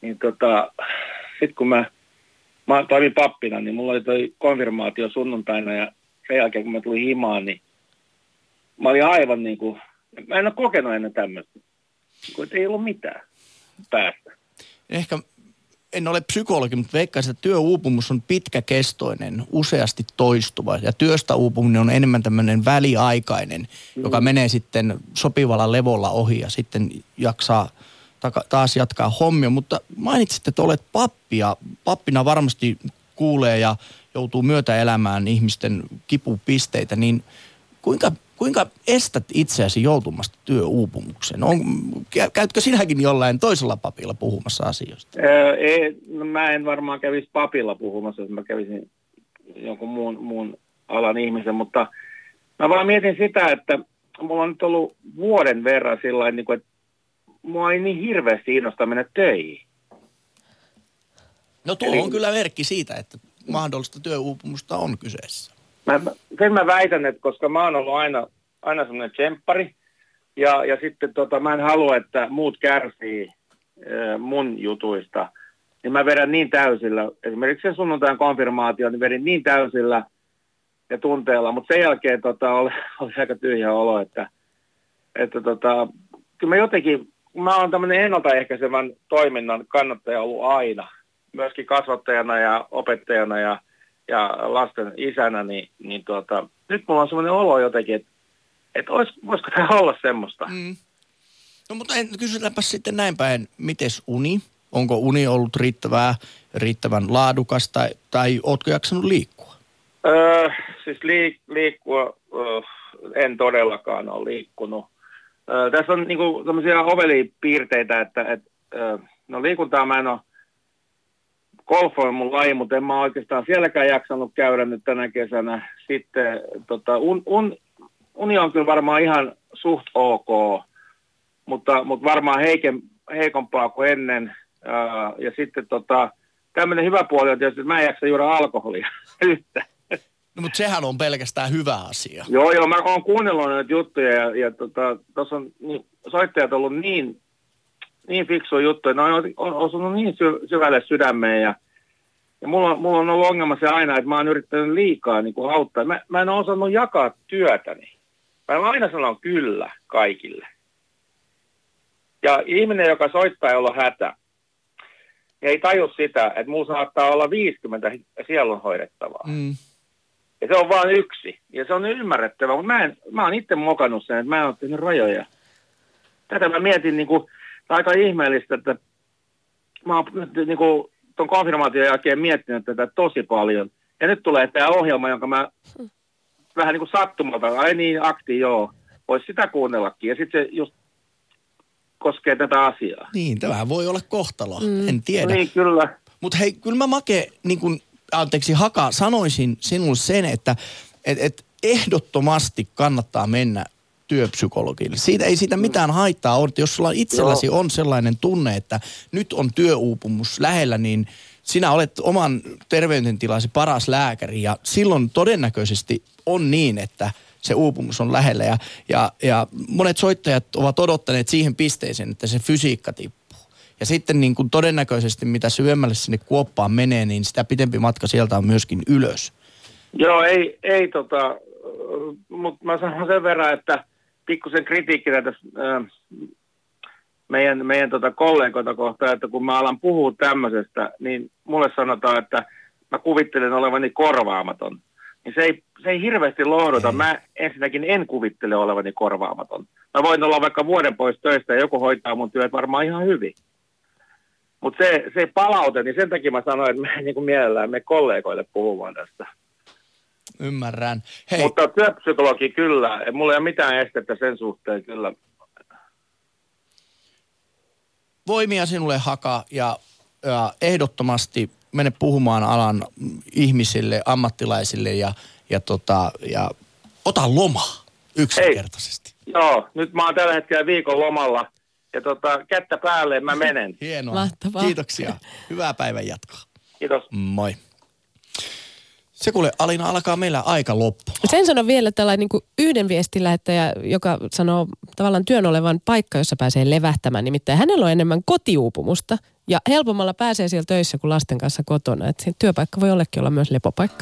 I: niin tota, sitten kun mä, mä toimin pappina, niin mulla oli toi konfirmaatio sunnuntaina ja sen jälkeen kun mä tulin himaan, niin mä olin aivan niin kuin, mä en ole kokenut ennen tämmöistä, kun ei ollut mitään päästä.
A: Ehkä en ole psykologi, mutta veikkaisin, että työuupumus on pitkäkestoinen, useasti toistuva. Ja työstä uupuminen on enemmän tämmöinen väliaikainen, joka menee sitten sopivalla levolla ohi ja sitten jaksaa taka- taas jatkaa hommia. Mutta mainitsit, että olet pappi ja pappina varmasti kuulee ja joutuu myötäelämään ihmisten kipupisteitä, niin kuinka, kuinka estät itseäsi joutumasta työuupumukseen? On, kä- käytkö sinäkin jollain toisella papilla puhumassa asioista?
I: Öö, ei, no mä en varmaan kävisi papilla puhumassa, jos mä kävisin jonkun muun, muun alan ihmisen, mutta mä vaan mietin sitä, että mulla on nyt ollut vuoden verran sillä niin että mua ei niin hirveästi innosta mennä töihin.
A: No tuo
I: Eli-
A: on kyllä merkki siitä, että mahdollista työuupumusta on kyseessä.
I: Mä, sen mä väitän, että koska mä oon ollut aina, aina semmoinen tsemppari, ja, ja sitten tota, mä en halua, että muut kärsii ö, mun jutuista, niin mä vedän niin täysillä, esimerkiksi se sunnuntain konfirmaatio, niin vedin niin täysillä ja tunteella, mutta sen jälkeen tota, oli, [LAUGHS] oli aika tyhjä olo, että, että tota, kyllä mä jotenkin, mä oon tämmöinen ennaltaehkäisevän toiminnan kannattaja ollut aina, myöskin kasvattajana ja opettajana ja ja lasten isänä, niin, niin tuota, nyt mulla on semmoinen olo jotenkin, että, että olis, voisiko tämä olla semmoista.
A: Mm. No mutta en, kysytäänpä sitten näin päin, mites uni? Onko uni ollut riittävää, riittävän laadukasta tai, tai ootko jaksanut liikkua?
I: Öö, siis liik, liikkua öö, en todellakaan ole liikkunut. Öö, tässä on niinku tämmöisiä ovelia piirteitä, että et, öö, no liikuntaa mä en ole, golf on mun laji, mutta en mä oikeastaan sielläkään jaksanut käydä nyt tänä kesänä. Sitten tota, un, un, uni on kyllä varmaan ihan suht ok, mutta, mutta varmaan heiken, heikompaa kuin ennen. Ää, ja sitten tota, tämmöinen hyvä puoli on tietysti, että mä en jaksa juoda alkoholia [LAUGHS] yhtä.
A: No mutta sehän on pelkästään hyvä asia.
I: Joo, joo, mä oon kuunnellut näitä juttuja ja, ja tuossa tota, on niin, soittajat ollut niin, niin fiksuja juttuja, ne on, on osunut niin sy, syvälle sydämeen ja, ja mulla, on, mulla on ollut ongelma se aina, että mä oon yrittänyt liikaa niin kuin auttaa. Mä, mä en ole osannut jakaa työtäni. Mä aina sanon kyllä kaikille. Ja ihminen, joka soittaa, jolla on hätä, niin ei taju sitä, että mulla saattaa olla 50 sielunhoidettavaa.
A: Mm.
I: Ja se on vain yksi. Ja se on ymmärrettävä, mutta mä, en, mä oon itse mokannut sen, että mä en ole tehnyt rajoja. Tätä mä mietin niin kuin, aika ihmeellistä, että mä oon nyt niin kuin, ton konfirmaation jälkeen miettinyt tätä tosi paljon. Ja nyt tulee tämä ohjelma, jonka mä vähän niin kuin sattumalta, ai niin, akti, joo, voisi sitä kuunnellakin. Ja sitten se just koskee tätä asiaa.
A: Niin, tämä voi olla kohtalo, mm. en tiedä.
I: Niin, kyllä.
A: Mutta hei, kyllä mä Make, niin kun, anteeksi Haka, sanoisin sinulle sen, että et, et ehdottomasti kannattaa mennä työpsykologille. Siitä ei siitä mitään haittaa ole. Jos sulla itselläsi
I: Joo.
A: on sellainen tunne, että nyt on työuupumus lähellä, niin sinä olet oman terveydentilasi paras lääkäri ja silloin todennäköisesti on niin, että se uupumus on lähellä ja, ja, ja monet soittajat ovat odottaneet siihen pisteeseen, että se fysiikka tippuu. Ja sitten niin kuin todennäköisesti mitä syvemmälle sinne kuoppaan menee, niin sitä pitempi matka sieltä on myöskin ylös.
I: Joo, ei, ei tota, mutta mä sanon sen verran, että pikkusen kritiikkinä tässä, äh, meidän, meidän tota kollegoita kohtaan, että kun mä alan puhua tämmöisestä, niin mulle sanotaan, että mä kuvittelen olevani korvaamaton. Niin se ei, se ei hirveästi lohduta. Mä ensinnäkin en kuvittele olevani korvaamaton. Mä voin olla vaikka vuoden pois töistä ja joku hoitaa mun työt varmaan ihan hyvin. Mutta se, se palaute, niin sen takia mä sanoin, että me niin kuin mielellään me kollegoille puhumaan tästä.
A: Ymmärrän. Hei,
I: Mutta työpsykologi kyllä, mulla ei ole mitään estettä sen suhteen kyllä.
A: voimia sinulle haka ja, ja ehdottomasti mene puhumaan alan ihmisille, ammattilaisille ja, ja, tota, ja ota loma yksinkertaisesti.
I: Joo, nyt mä oon tällä hetkellä viikon lomalla ja tota, kättä päälle mä menen.
A: Hienoa.
B: Mahtavaa.
A: Kiitoksia. Hyvää päivän jatkoa.
I: Kiitos.
A: Moi. Se kuule, Alina, alkaa meillä aika loppu.
B: Sen sanon vielä tällainen niin yhden viestilähettäjä, joka sanoo tavallaan työn olevan paikka, jossa pääsee levähtämään. Nimittäin hänellä on enemmän kotiuupumusta ja helpommalla pääsee siellä töissä kuin lasten kanssa kotona. Se työpaikka voi ollekin olla myös lepopaikka.